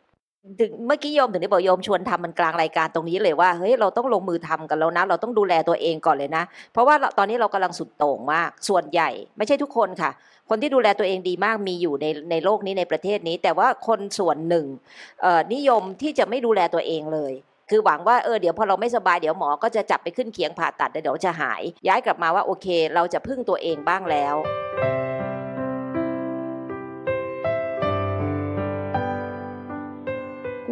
ถึงเมื่อกี้โยมถึงได้บอกโยมชวนทำมันกลางรายการตรงนี้เลยว่าเฮ้ยเราต้องลงมือทำกันแล้วนะ เราต้องดูแลตัวเองก่อนเลยนะ เพราะว่าตอนนี้เรากำลังสุดโต่งมาก ส่วนใหญ่ไม่ใช่ทุกคนค่ะ คนที่ดูแลตัวเองดีมากมีอยู่ในในโลกนี้ในประเทศนี้ แต่ว่าคนส่วนหนึ่งนิยมที่จะไม่ดูแลตัวเองเลย คือหวังว่าเออเดี๋ยวพอเราไม่สบายเดี๋ยวหมอก็จะจับไปขึ้นเคียงผ่าตัดเดี๋ยวจะหาย ย้ายกลับมาว่าโอเค เราจะพึ่งตัวเองบ้างแล้ว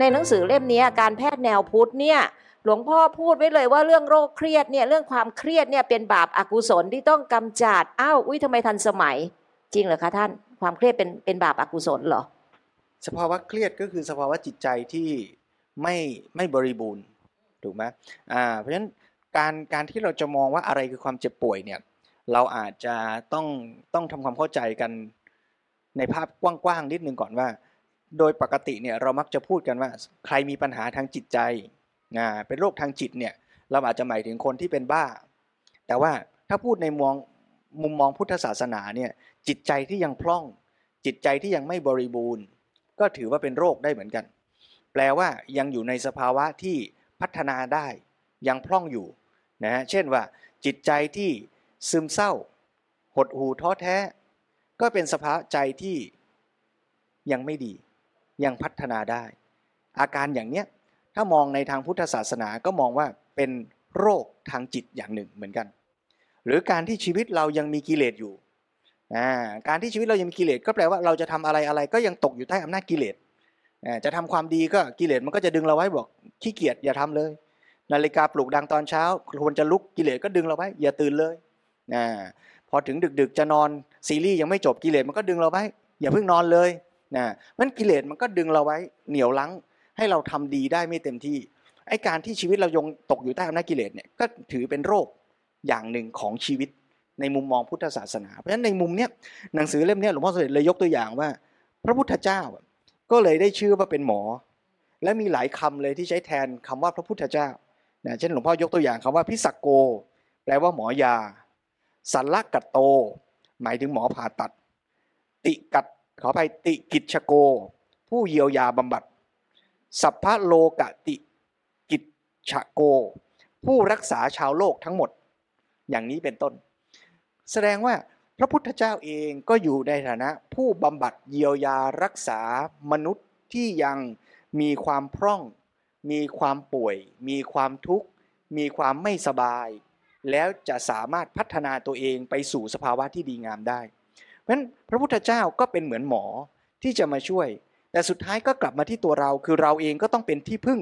ในหนังสือเล่มนี้การแพทย์แนวพุทธเนี่ยหลวงพ่อพูดไว้เลยว่าเรื่องโรคเครียดเนี่ยเรื่องความเครียดเนี่ยเป็นบาปอากุศลที่ต้องกำจัดอ้าวอุ้ยทำไมทันสมัย จริงเหรอคะท่าน ความเครียดเป็นเป็นบาปอกุศลเหรอสภาวะเครียดก็คือสภาวะจิตใจที่ไม่ไม่บริบูรณ์ถูกไหมอ่าเพราะฉะนั้นการการที่เราจะมองว่าอะไรคือความเจ็บป่วยเนี่ยเราอาจจะต้องต้องทำความเข้าใจกันในภาพกว้างๆนิดนึงก่อนว่า โดยปกติเนี่ยเรามักจะพูดกันว่าใครมีปัญหาทางจิตใจอ่าเป็นโรคทางจิตเนี่ยเราอาจจะหมายถึงคนที่เป็นบ้า แต่ว่าถ้าพูดในมองมุมมองพุทธศาสนาเนี่ยจิตใจที่ยังพร่อง จิตใจที่ยังไม่บริบูรณ์ ก็ถือว่าเป็นโรคได้เหมือนกัน แปลว่ายังอยู่ในสภาวะที่พัฒนาได้ ยังพร่องอยู่นะฮะเช่นว่าจิตใจที่ซึมเศร้า หดหู่ท้อแท้ ก็เป็นสภาวะใจที่ยังไม่ดี ยังพัฒนาได้ อาการอย่างเนี้ยถ้ามองในทางพุทธศาสนาก็มองว่าเป็นโรคทางจิตอย่างหนึ่งเหมือนกัน หรือการที่ชีวิตเรายังมีกิเลสอยู่การที่ชีวิตเรายังมีกิเลสก็แปลว่าเราจะทำอะไรอะไรก็ยังตกอยู่ใต้อำนาจกิเลสจะทำความดีก็กิเลสมันก็จะดึงเราไว้บอกขี้เกียจอย่าทำเลย นาฬิกาปลุกดังตอนเช้าควรจะลุกกิเลสก็ดึงเราไว้ อย่าตื่นเลยพอถึงดึกๆจะนอนซีรีส์ยังไม่จบกิเลสมันก็ดึงเราไว้อย่าเพิ่งนอนเลย นะมันกิเลสมันก็ดึงเราไว้เหนียวลังให้เราทำดีได้ไม่เต็มที่ไอการที่ชีวิตเรายงตกอยู่ใต้อำนาจกิเลสเนี่ยก็ถือเป็นโรคอย่างหนึ่งของชีวิตในมุมมองพุทธศาสนา เพราะฉะนั้นในมุมเนี้ยหนังสือเล่มนี้หลวงพ่อสมเด็จเลยยกตัวอย่างว่า พระพุทธเจ้าก็เลยได้ชื่อว่าเป็นหมอ และมีหลายคำเลยที่ใช้แทนคำว่าพระพุทธเจ้านะเช่นหลวงพ่อยกตัวอย่างคำว่าพิสักโก แปลว่าหมอยาสัลลกัตโต หมายถึงหมอผ่าตัด ติกัด ขอไปติกิจโก ผู้เยียวยาบำบัด สัพพะโลกติกิจโก ผู้รักษาชาวโลกทั้งหมด อย่างนี้เป็นต้น แสดงว่าพระพุทธเจ้าเองก็อยู่ในฐานะ ผู้บำบัดเยียวยารักษามนุษย์ที่ยังมีความพร่อง มีความป่วย มีความทุกข์ มีความไม่สบาย แล้วจะสามารถพัฒนาตัวเองไปสู่สภาวะที่ดีงามได้ ราะฉะนั้นพระพุทธเจ้าก็เป็นเหมือนหมอที่จะมาช่วย แต่สุดท้ายก็กลับมาที่ตัวเรา คือเราเองก็ต้องเป็นที่พึ่ง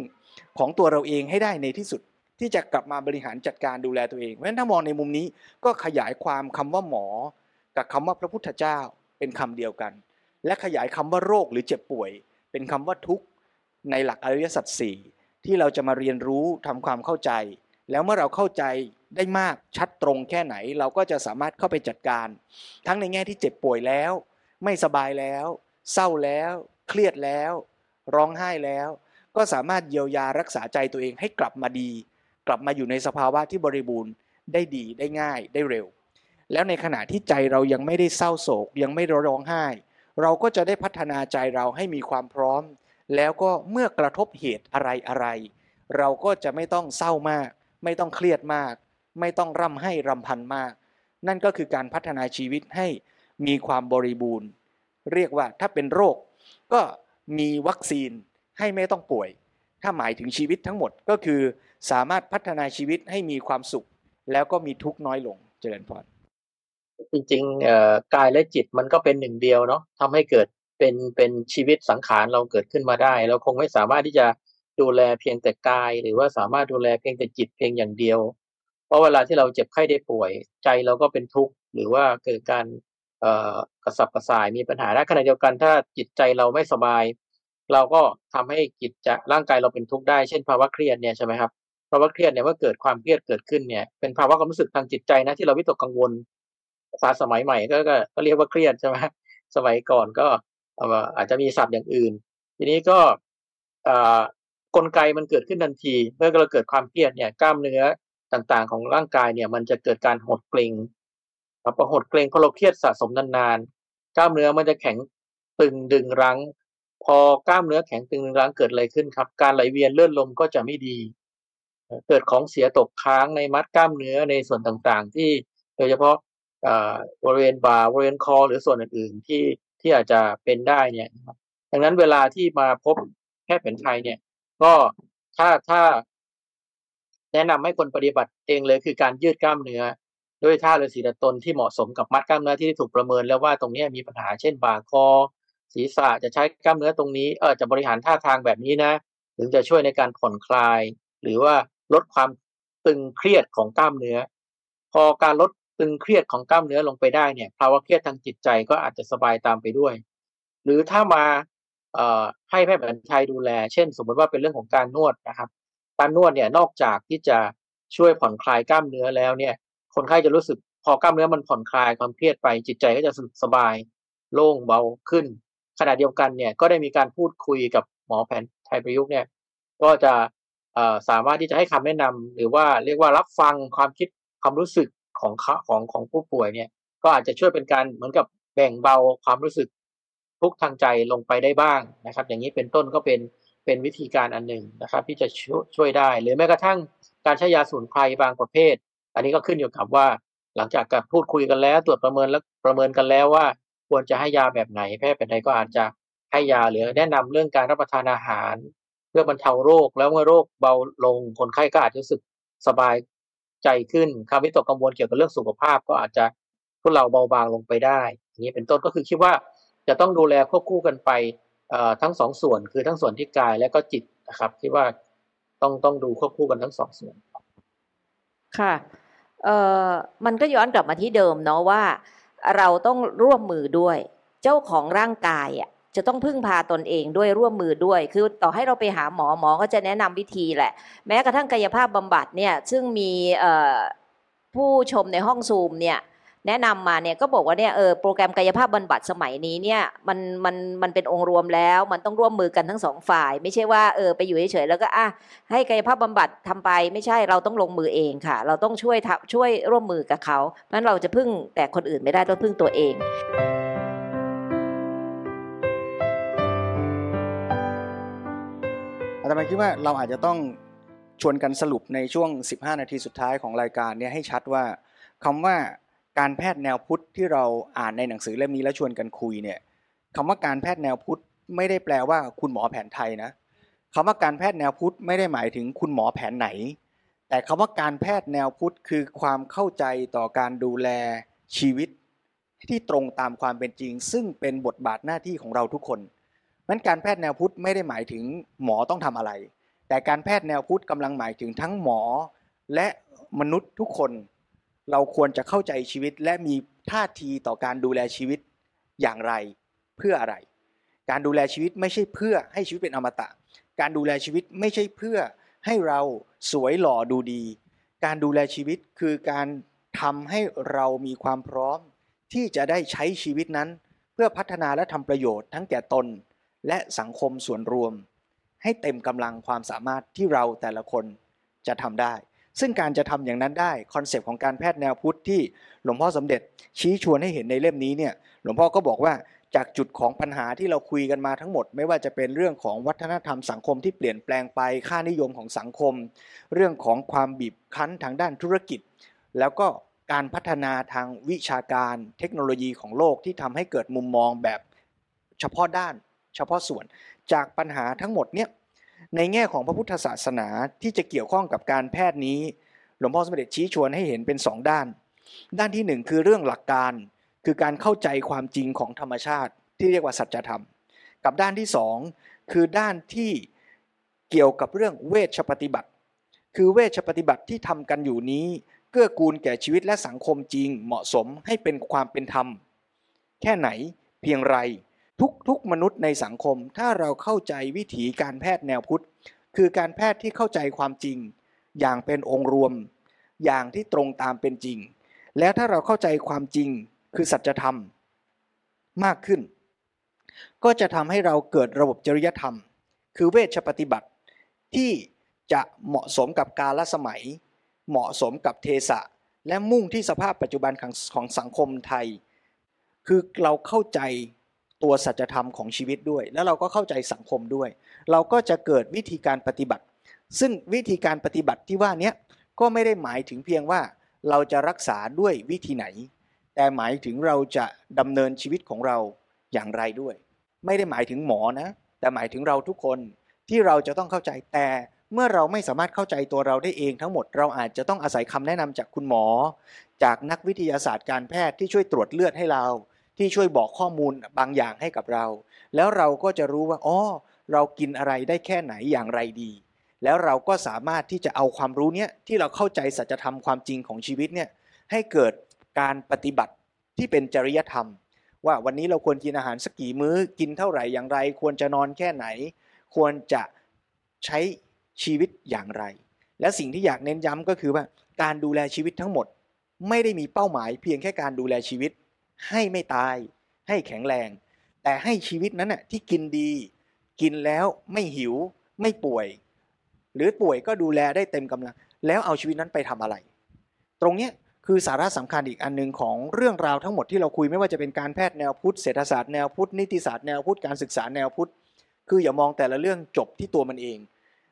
ของตัวเราเองให้ได้ในที่สุด ที่จะกลับมาบริหารจัดการดูแลตัวเอง เพราะฉะนั้นถ้ามองในมุมนี้ก็ขยายความคำว่าหมอ กับคำว่าพระพุทธเจ้าเป็นคำเดียวกัน และขยายคำว่าโรคหรือเจ็บป่วย เป็นคำว่าทุกข์ในหลักอริยสัจสี่ที่เราจะมาเรียนรู้ทำความเข้าใจ แล้วเมื่อเราเข้าใจได้มากชัดตรงแค่ไหน เราก็จะสามารถเข้าไปจัดการ ทั้งในแง่ที่เจ็บป่วยแล้ว ไม่สบายแล้ว เศร้าแล้ว เครียดแล้ว ร้องไห้แล้ว ก็สามารถเยียวยารักษาใจตัวเองให้กลับมาดี กลับมาอยู่ในสภาวะที่บริบูรณ์ได้ดีได้ง่ายได้เร็ว แล้วในขณะที่ใจเรายังไม่ได้เศร้าโศก ยังไม่ร้องไห้ เราก็จะได้พัฒนาใจเราให้มีความพร้อม แล้วก็เมื่อกระทบเหตุอะไรอะไร เราก็จะไม่ต้องเศร้ามาก ไม่ต้องเครียดมาก ไม่ต้องร่ำให้รำพันมาก นั่นก็คือการพัฒนาชีวิตให้มีความบริบูรณ์ เรียกว่าถ้าเป็นโรค ก็มีวัคซีนให้ไม่ต้องป่วย ถ้าหมายถึงชีวิตทั้งหมดก็คือสามารถพัฒนาชีวิตให้มีความสุข แล้วก็มีทุกข์น้อยลงเจริญพรจริงๆกายและจิตมันก็เป็นหนึ่งเดียวเนาะทำให้เกิดเป็นเป็นชีวิตสังขารเราเกิดขึ้นมาได้ เราคงไม่สามารถที่จะ ดูแลเพียงแต่กาย หรือว่าสามารถดูแลเพียงแต่จิตเพียงอย่างเดียว เพราะเวลาที่เราเจ็บไข้ได้ป่วย ใจเราก็เป็นทุกข์หรือว่าเกิดการกระสับกระส่ายมีปัญหาและขณะเดียวกันถ้าจิตใจเราไม่สบาย เราก็ทำให้จิตจะร่างกายเราเป็นทุกข์ได้เช่นภาวะเครียดเนี่ยใช่ไหมครับภาวะเครียดเนี่ยเมื่อเกิดความเครียดเกิดขึ้นเนี่ยเป็นภาวะความรู้สึกทางจิตใจนะที่เราวิตกกังวลภาษาสมัยใหม่ก็ก็เรียกว่าเครียดใช่ไหมสมัยก่อนก็อาจจะมีศัพท์อย่างอื่น ทีนี้ก็ กลไกมันเกิดขึ้นทันที เมื่อเราเกิดความเครียดเนี่ยกล้ามเนื้อต่างๆ ของร่างกายเนี่ย มันจะเกิดการหดเกร็งพอหดเกร็งพอเราเครียดสะสมนานๆกล้ามเนื้อมันจะแข็งตึงดึงรั้ง พอกล้ามเนื้อแข็งตึงรั้งเกิดอะไรขึ้นครับ การไหลเวียนเลือดลมก็จะไม่ดี เกิดของเสียตกค้างในมัดกล้ามเนื้อในส่วนต่างๆ ที่โดยเฉพาะบริเวณบ่าบริเวณคอ หรือส่วนอื่นๆที่ที่อาจจะเป็นได้เนี่ยดังนั้นเวลาที่มาพบแพทย์แผนไทยเนี่ย ก็ถ้าถ้าแนะนำให้คนปฏิบัติเองเลยคือการยืดกล้ามเนื้อ ด้วยท่าฤาษีตนที่เหมาะสมกับมัดกล้ามเนื้อที่ถูกประเมินแล้วว่าตรงนี้มีปัญหาเช่นบ่าคอ ศีรษะจะใช้กล้ามเนื้อตรงนี้เออจะบริหารท่าทางแบบนี้นะ ถึงจะช่วยในการผ่อนคลาย หรือว่าลดความตึงเครียดของกล้ามเนื้อ พอการลดตึงเครียดของกล้ามเนื้อลงไปได้เนี่ยภาวะเครียดทางจิตใจก็อาจจะสบายตามไปด้วย หรือถ้ามา ให้แพทย์แผนไทยดูแล เช่น สมมติว่าเป็นเรื่องของการนวดนะครับ การนวดเนี่ยนอกจากที่จะช่วยผ่อนคลายกล้ามเนื้อแล้วเนี่ย คนไข้จะรู้สึกพอกล้ามเนื้อมันผ่อนคลายความเครียดไปจิตใจก็จะสบายโล่งเบาขึ้น ขณะเดียวกันเนี่ยก็ได้มีการพูดคุยกับหมอแผนไทยประยุกต์เนี่ย ก็จะสามารถที่จะให้คำแนะนำหรือว่าเรียกว่ารับฟังความคิดความรู้สึกของของของผู้ป่วยเนี่ย ก็อาจจะช่วยเป็นการเหมือนกับแบ่งเบาความรู้สึก ทุกทางใจลงไปได้บ้างนะครับ อย่างนี้เป็นต้นก็เป็นเป็นวิธีการอันหนึ่งนะครับ ที่จะช่วยได้ หรือแม้กระทั่งการใช้ยาสมุนไพรบางประเภท อันนี้ก็ขึ้นอยู่กับว่า หลังจากการพูดคุยกันแล้ว ตรวจประเมินแล้วประเมินกันแล้วว่า ควรจะให้ยาแบบไหน แพทย์แผนไทยก็อาจจะให้ยาหรือแนะนำเรื่องการรับประทานอาหาร เพื่อบรรเทาโรคแล้วเมื่อโรคเบาลงคนไข้ก็อาจจะรู้สึกสบายใจขึ้นความวิตกกังวลเกี่ยวกับเรื่องสุขภาพก็อาจจะพวกเราเบาบางลงไปได้อย่างนี้เป็นต้นก็คือคิดว่า จะต้องดูแลควบคู่กันไปทั้งสองส่วนคือทั้งส่วนที่กายและก็จิตนะครับที่ว่าต้องต้องดูควบคู่กันทั้งสองส่วน ค่ะเอ่อมันก็ย้อนกลับมาที่เดิมเนาะว่า เราต้องร่วมมือด้วย เจ้าของร่างกายอะจะต้องพึ่งพาตนเองด้วยร่วมมือด้วย คือต่อให้เราไปหาหมอหมอก็จะแนะนำวิธีแหละ แม้กระทั่งกายภาพบำบัดเนี่ยซึ่งมีผู้ชมในห้องซูมเนี่ย แนะนำมาเนี่ยก็บอกว่าเนี่ยเออโปรแกรมกายภาพบำบัดสมัยนี้เนี่ยมันมันมันเป็นองค์รวมแล้วมันต้องร่วมมือกันทั้งสองฝ่าย ไม่ใช่ว่าเออไปอยู่เฉยๆแล้วก็อะให้กายภาพบำบัดทำไปไม่ใช่เราต้องลงมือเองค่ะ เราต้องช่วยช่วยร่วมมือกับเขานั้นเราจะพึ่งแต่คนอื่นไม่ได้ต้องพึ่งตัวเองอาตมาคิดว่าเราอาจจะต้องชวนกันสรุปในช่วง 15 นาทีสุดท้ายของรายการเนี้ให้ชัดว่าคำว่า การแพทย์แนวพุทธที่เราอ่านในหนังสือเล่มนี้แล้วชวนกันคุยเนี่ยคำว่าการแพทย์แนวพุทธไม่ได้แปลว่าคุณหมอแผนไทยนะคำว่าการแพทย์แนวพุทธไม่ได้หมายถึงคุณหมอแผนไหน แต่คำว่าการแพทย์แนวพุทธคือความเข้าใจต่อการดูแลชีวิต ที่ตรงตามความเป็นจริง ซึ่งเป็นบทบาทหน้าที่ของเราทุกคนนั้นการแพทย์แนวพุทธไม่ได้หมายถึงหมอต้องทำอะไร แต่การแพทย์แนวพุทธกำลังหมายถึงทั้งหมอและมนุษย์ทุกคน เราควรจะเข้าใจชีวิตและมีท่าทีต่อการดูแลชีวิตอย่างไร เพื่ออะไร การดูแลชีวิตไม่ใช่เพื่อให้ชีวิตเป็นอมตะ การดูแลชีวิตไม่ใช่เพื่อให้เราสวยหล่อดูดี การดูแลชีวิตคือการทำให้เรามีความพร้อม ที่จะได้ใช้ชีวิตนั้น เพื่อพัฒนาและทำประโยชน์ทั้งแก่ตน และสังคมส่วนรวม ให้เต็มกำลังความสามารถที่เราแต่ละคนจะทำได้ ซึ่งการจะทำอย่างนั้นได้คอนเซปต์ของการแพทย์แนวพุทธที่หลวงพ่อสมเด็จชี้ชวนให้เห็นในเล่มนี้เนี่ยหลวงพ่อก็บอกว่าจากจุดของปัญหาที่เราคุยกันมาทั้งหมด ไม่ว่าจะเป็นเรื่องของวัฒนธรรมสังคมที่เปลี่ยนแปลงไปค่านิยมของสังคม เรื่องของความบีบคั้นทางด้านธุรกิจ แล้วก็การพัฒนาทางวิชาการเทคโนโลยีของโลกที่ทำให้เกิดมุมมองแบบเฉพาะด้าน เฉพาะส่วน จากปัญหาทั้งหมดเนี่ย ในแง่ของพระพุทธศาสนาที่จะเกี่ยวข้องกับการแพทย์นี้ หลวงพ่อสมเด็จชี้ชวนให้เห็นเป็นสองด้าน ด้านที่หนึ่งคือเรื่องหลักการ คือการเข้าใจความจริงของธรรมชาติที่เรียกว่าสัจธรรม กับด้านที่สองคือด้านที่เกี่ยวกับเรื่องเวชปฏิบัติ คือเวชปฏิบัติที่ทำกันอยู่นี้ เกื้อกูลแก่ชีวิตและสังคมจริงเหมาะสมให้เป็นความเป็นธรรม แค่ไหนเพียงไร ทุกๆมนุษย์ในสังคม ถ้าเราเข้าใจวิถีการแพทย์แนวพุทธ คือการแพทย์ที่เข้าใจความจริง อย่างเป็นองค์รวม อย่างที่ตรงตามเป็นจริง แล้วถ้าเราเข้าใจความจริงคือสัจธรรม มากขึ้น ก็จะทำให้เราเกิดระบบจริยธรรม คือเวชปฏิบัติ ที่จะเหมาะสมกับกาลสมัย เหมาะสมกับเทศะและมุ่งที่สภาพปัจจุบันของสังคมไทย คือเราเข้าใจ ตัวสัจธรรมของชีวิตด้วย แล้วเราก็เข้าใจสังคมด้วย เราก็จะเกิดวิธีการปฏิบัติ ซึ่งวิธีการปฏิบัติที่ว่านี้ก็ไม่ได้หมายถึงเพียงว่าเราจะรักษาด้วยวิธีไหน แต่หมายถึงเราจะดำเนินชีวิตของเราอย่างไรด้วย ไม่ได้หมายถึงหมอนะ แต่หมายถึงเราทุกคนที่เราจะต้องเข้าใจแต่เมื่อเราไม่สามารถเข้าใจตัวเราได้เองทั้งหมด เราอาจจะต้องอาศัยคำแนะนำจากคุณหมอ จากนักวิทยาศาสตร์การแพทย์ที่ช่วยตรวจเลือดให้เรา ที่ช่วยบอกข้อมูลบางอย่างให้กับเรา แล้วเราก็จะรู้ว่าอ๋อเรากินอะไรได้แค่ไหนอย่างไรดี แล้วเราก็สามารถที่จะเอาความรู้เนี้ยที่เราเข้าใจสัจธรรมความจริงของชีวิตเนี่ยให้เกิดการปฏิบัติที่เป็นจริยธรรม ว่าวันนี้เราควรกินอาหารสักกี่มื้อกินเท่าไหร่อย่างไร ควรจะนอนแค่ไหน ควรจะใช้ชีวิตอย่างไร และสิ่งที่อยากเน้นย้ำก็คือว่าการดูแลชีวิตทั้งหมด ไม่ได้มีเป้าหมายเพียงแค่การดูแลชีวิต ให้ไม่ตาย ให้แข็งแรง แต่ให้ชีวิตนั้นน่ะที่กินดี กินแล้วไม่หิว ไม่ป่วย หรือป่วยก็ดูแลได้เต็มกำลัง แล้วเอาชีวิตนั้นไปทำอะไร ตรงเนี้ยคือสาระสำคัญอีกอันหนึ่งของเรื่องราวทั้งหมดที่เราคุยไม่ว่าจะเป็นการแพทย์แนวพุทธเศรษฐศาสตร์แนวพุทธนิติศาสตร์แนวพุทธการศึกษาแนวพุทธคืออย่ามองแต่ละเรื่องจบที่ตัวมันเอง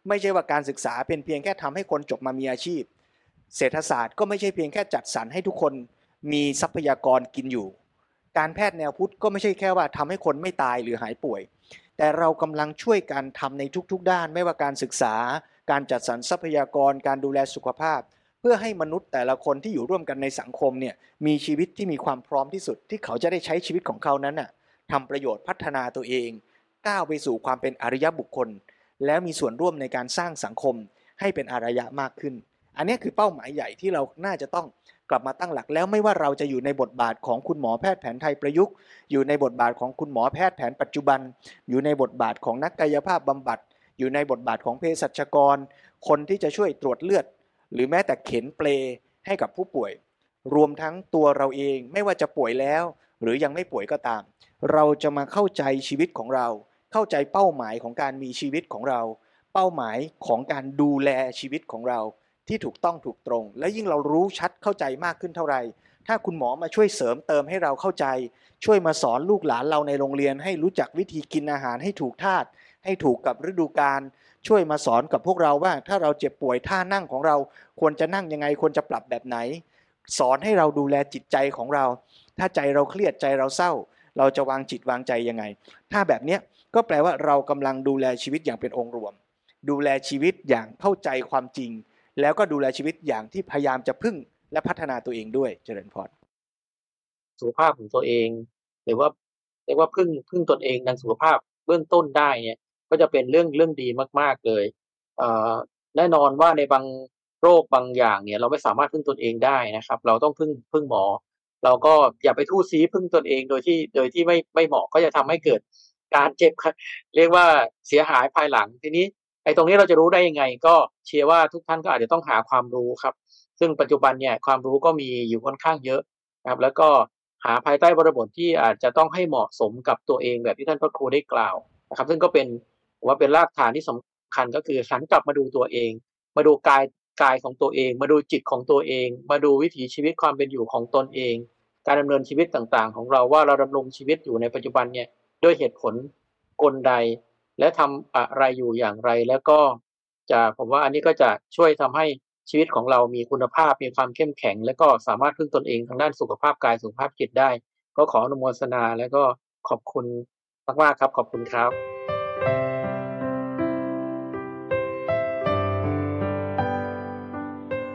ไม่ใช่ว่าการศึกษาเป็นเพียงแค่ทำให้คนจบมามีอาชีพ เศรษฐศาสตร์ก็ไม่ใช่เพียงแค่จัดสรรให้ทุกคน มีทรัพยากรกินอยู่ การแพทย์แนวพุทธก็ไม่ใช่แค่ว่าทำให้คนไม่ตายหรือหายป่วย แต่เรากำลังช่วยกันทำในทุกๆ ด้านไม่ว่าการศึกษา การจัดสรรทรัพยากรการดูแลสุขภาพ เพื่อให้มนุษย์แต่ละคนที่อยู่ร่วมกันในสังคมเนี่ยมีชีวิตที่มีความพร้อมที่สุด ที่เขาจะได้ใช้ชีวิตของเขานั้นน่ะทำประโยชน์พัฒนาตัวเอง ก้าวไปสู่ความเป็นอริยบุคคล แล้วมีส่วนร่วมในการสร้างสังคมให้เป็นอารยะมากขึ้น อันนี้คือเป้าหมายใหญ่ที่เราน่าจะต้อง กลับมาตั้งหลักแล้วไม่ว่าเราจะอยู่ในบทบาทของคุณหมอแพทย์แผนไทยประยุกต์ อยู่ในบทบาทของคุณหมอแพทย์แผนปัจจุบัน อยู่ในบทบาทของนักกายภาพบำบัด อยู่ในบทบาทของเภสัชกร คนที่จะช่วยตรวจเลือด หรือแม้แต่เข็นเปลให้กับผู้ป่วย รวมทั้งตัวเราเองไม่ว่าจะป่วยแล้ว หรือยังไม่ป่วยก็ตาม เราจะมาเข้าใจชีวิตของเรา เข้าใจเป้าหมายของการมีชีวิตของเรา เป้าหมายของการดูแลชีวิตของเรา ที่ถูกต้องถูกตรง และยิ่งเรารู้ชัดเข้าใจมากขึ้นเท่าไหร่ถ้าคุณหมอมาช่วยเสริมเติมให้เราเข้าใจ ช่วยมาสอนลูกหลานเราในโรงเรียน ให้รู้จักวิธีกินอาหารให้ถูกธาตุให้ถูกกับฤดูกาลช่วยมาสอนกับพวกเราว่า ถ้าเราเจ็บป่วยท่านั่งของเรา ควรจะนั่งยังไงควรจะปรับแบบไหน สอนให้เราดูแลจิตใจของเรา ถ้าใจเราเครียดใจเราเศร้า เราจะวางจิตวางใจยังไง ถ้าแบบเนี้ยก็แปลว่าเรากำลังดูแลชีวิตอย่างเป็นองค์รวม ดูแลชีวิตอย่างเข้าใจความจริง แล้วก็ดูแลชีวิตอย่างที่พยายามจะพึ่งและพัฒนาตัวเองด้วยเจริญพรสุขภาพของตัวเอง หรือว่าเรียกว่าพึ่งพึ่งตนเองดังสุขภาพเบื้องต้นได้เนี่ยก็จะเป็นเรื่องเรื่องดีมาก ๆเลยเอ่อแน่นอนว่าในบางโรคบางอย่างเนี่ย เราไม่สามารถพึ่งตนเองได้นะครับ เราต้องพึ่งพึ่งหมอ เราก็อย่าไปทู่ซีพึ่งตนเองโดยที่โดยที่ไม่ไม่เหมาะก็จะทำให้เกิดการเจ็บ เรียกว่าเสียหายภายหลังทีนี้ ไอ้ตรงนี้เราจะรู้ได้ยังไง ก็เชื่อว่าทุกท่านก็อาจจะต้องหาความรู้ครับ ซึ่งปัจจุบันเนี่ยความรู้ก็มีอยู่ค่อนข้างเยอะครับ แล้วก็หาภายใต้บริบทที่อาจจะต้องให้เหมาะสมกับตัวเองแบบที่ท่านพระครูได้กล่าวนะครับ ซึ่งก็เป็นว่าเป็นรากฐานที่สำคัญก็คือหันกลับมาดูตัวเอง มาดูกายกายของตัวเอง มาดูจิตของตัวเอง มาดูวิถีชีวิตความเป็นอยู่ของตนเอง การดำเนินชีวิตต่างๆ ของเราว่าเราดำรงชีวิตอยู่ในปัจจุบันเนี่ยด้วยเหตุผลกลใด และทำอะไรอยู่อย่างไร แล้วก็จะผมว่าอันนี้ก็จะช่วยทำให้ชีวิตของเรามีคุณภาพมีความเข้มแข็ง และก็สามารถพึ่งตนเองทางด้านสุขภาพกายสุขภาพจิตได้ ก็ขออนุโมทนาและก็ขอบคุณมากๆครับ ขอบคุณครับ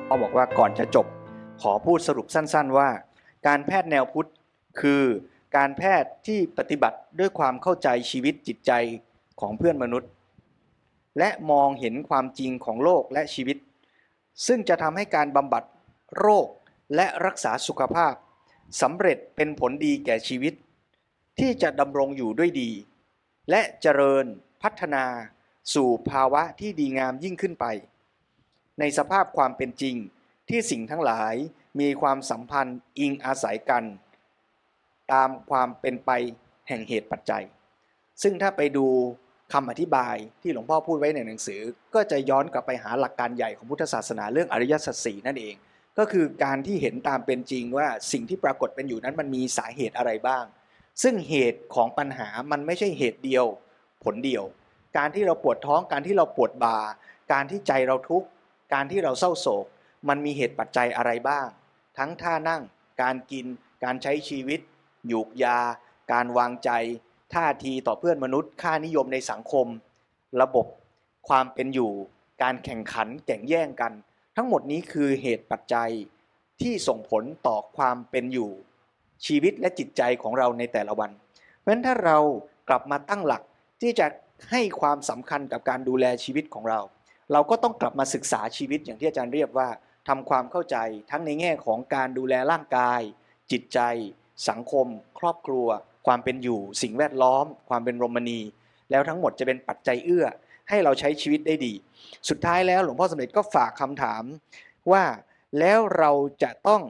เขาบอกว่าก่อนจะจบขอพูดสรุปสั้นๆว่า การแพทย์แนวพุทธ คือ การแพทย์ที่ปฏิบัติด้วยความเข้าใจชีวิตจิตใจ ของเพื่อนมนุษย์ และมองเห็นความจริงของโลกและชีวิต ซึ่งจะทำให้การบำบัดโรคและรักษาสุขภาพสำเร็จเป็นผลดีแก่ชีวิต ที่จะดำรงอยู่ด้วยดี และเจริญพัฒนาสู่ภาวะที่ดีงามยิ่งขึ้นไป ในสภาพความเป็นจริงที่สิ่งทั้งหลายมีความสัมพันธ์อิงอาศัยกัน ตามความเป็นไปแห่งเหตุปัจจัย ซึ่งถ้าไปดูคำอธิบายที่หลวงพ่อพูดไว้ในหนังสือ ก็จะย้อนกลับไปหาหลักการใหญ่ของพุทธศาสนาเรื่องอริยสัจสี่นั่นเอง ก็คือการที่เห็นตามเป็นจริงว่าสิ่งที่ปรากฏเป็นอยู่นั้นมันมีสาเหตุอะไรบ้าง ซึ่งเหตุของปัญหามันไม่ใช่เหตุเดียว ผลเดียว การที่เราปวดท้องการที่เราปวดบ่าการที่ใจเราทุกข์การที่เราเศร้าโศก มันมีเหตุปัจจัยอะไรบ้าง ทั้งท่านั่ง การกิน การใช้ชีวิต หยูกยา การวางใจ ท่าทีต่อเพื่อนมนุษย์ ค่านิยมในสังคม ระบบความเป็นอยู่ การแข่งขันแข่งแย่งกัน ทั้งหมดนี้คือเหตุปัจจัยที่ส่งผลต่อความเป็นอยู่ ชีวิตและจิตใจของเราในแต่ละวัน เพราะฉะนั้นถ้าเรากลับมาตั้งหลักที่จะให้ความสำคัญกับการดูแลชีวิตของเรา เราก็ต้องกลับมาศึกษาชีวิตอย่างที่อาจารย์เรียบว่าทำความเข้าใจทั้งในแง่ของการดูแลร่างกาย จิตใจ สังคม ครอบครัว ความเป็นอยู่ สิ่งแวดล้อม ความเป็นโรมณีแล้วทั้งหมดจะเป็นปัจจัยเอื้อ ให้เราใช้ชีวิตได้ดี สุดท้ายแล้วหลวงพ่อสมเด็จก็ฝากคำถามว่าแล้วเราจะต้อง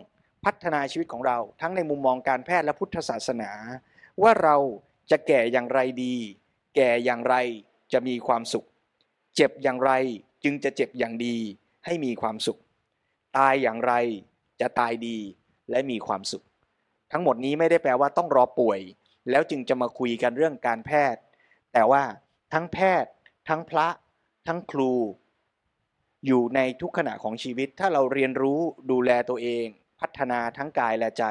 พัฒนาชีวิตของเรา ทั้งในมุมมองการแพทย์และพุทธศาสนา ว่าเราจะแก่อย่างไรดี แก่อย่างไรจะมีความสุข เจ็บอย่างไรจึงจะเจ็บอย่างดี ให้มีความสุข ตายอย่างไรจะตายดีและมีความสุข ทั้งหมดนี้ไม่ได้แปลว่าต้องรอป่วย แล้วจึงจะมาคุยกันเรื่องการแพทย์ แต่ว่าทั้งแพทย์ ทั้งพระ ทั้งครู อยู่ในทุกขณะของชีวิต ถ้าเราเรียนรู้ดูแลตัวเอง พัฒนาทั้งกายและใจ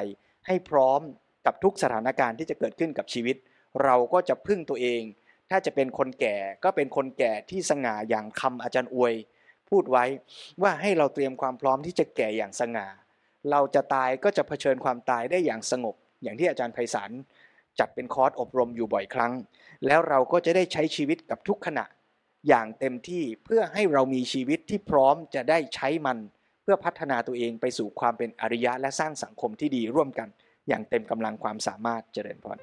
ให้พร้อมกับทุกสถานการณ์ที่จะเกิดขึ้นกับชีวิต เราก็จะพึ่งตัวเอง ถ้าจะเป็นคนแก่ก็เป็นคนแก่ที่สง่าอย่างคำอาจารย์อวย พูดไว้ว่าให้เราเตรียมความพร้อมที่จะแก่อย่างสง่า เราจะตายก็จะเผชิญความตายได้อย่างสงบ อย่างที่อาจารย์ไพศาล จัดเป็นคอร์สอบรมอยู่บ่อยครั้ง แล้วเราก็จะได้ใช้ชีวิตกับทุกขณะ อย่างเต็มที่เพื่อให้เรามีชีวิตที่พร้อมจะได้ใช้มัน เพื่อพัฒนาตัวเองไปสู่ความเป็นอริยะและสร้างสังคมที่ดีร่วมกัน อย่างเต็มกำลังความสามารถเจริญพร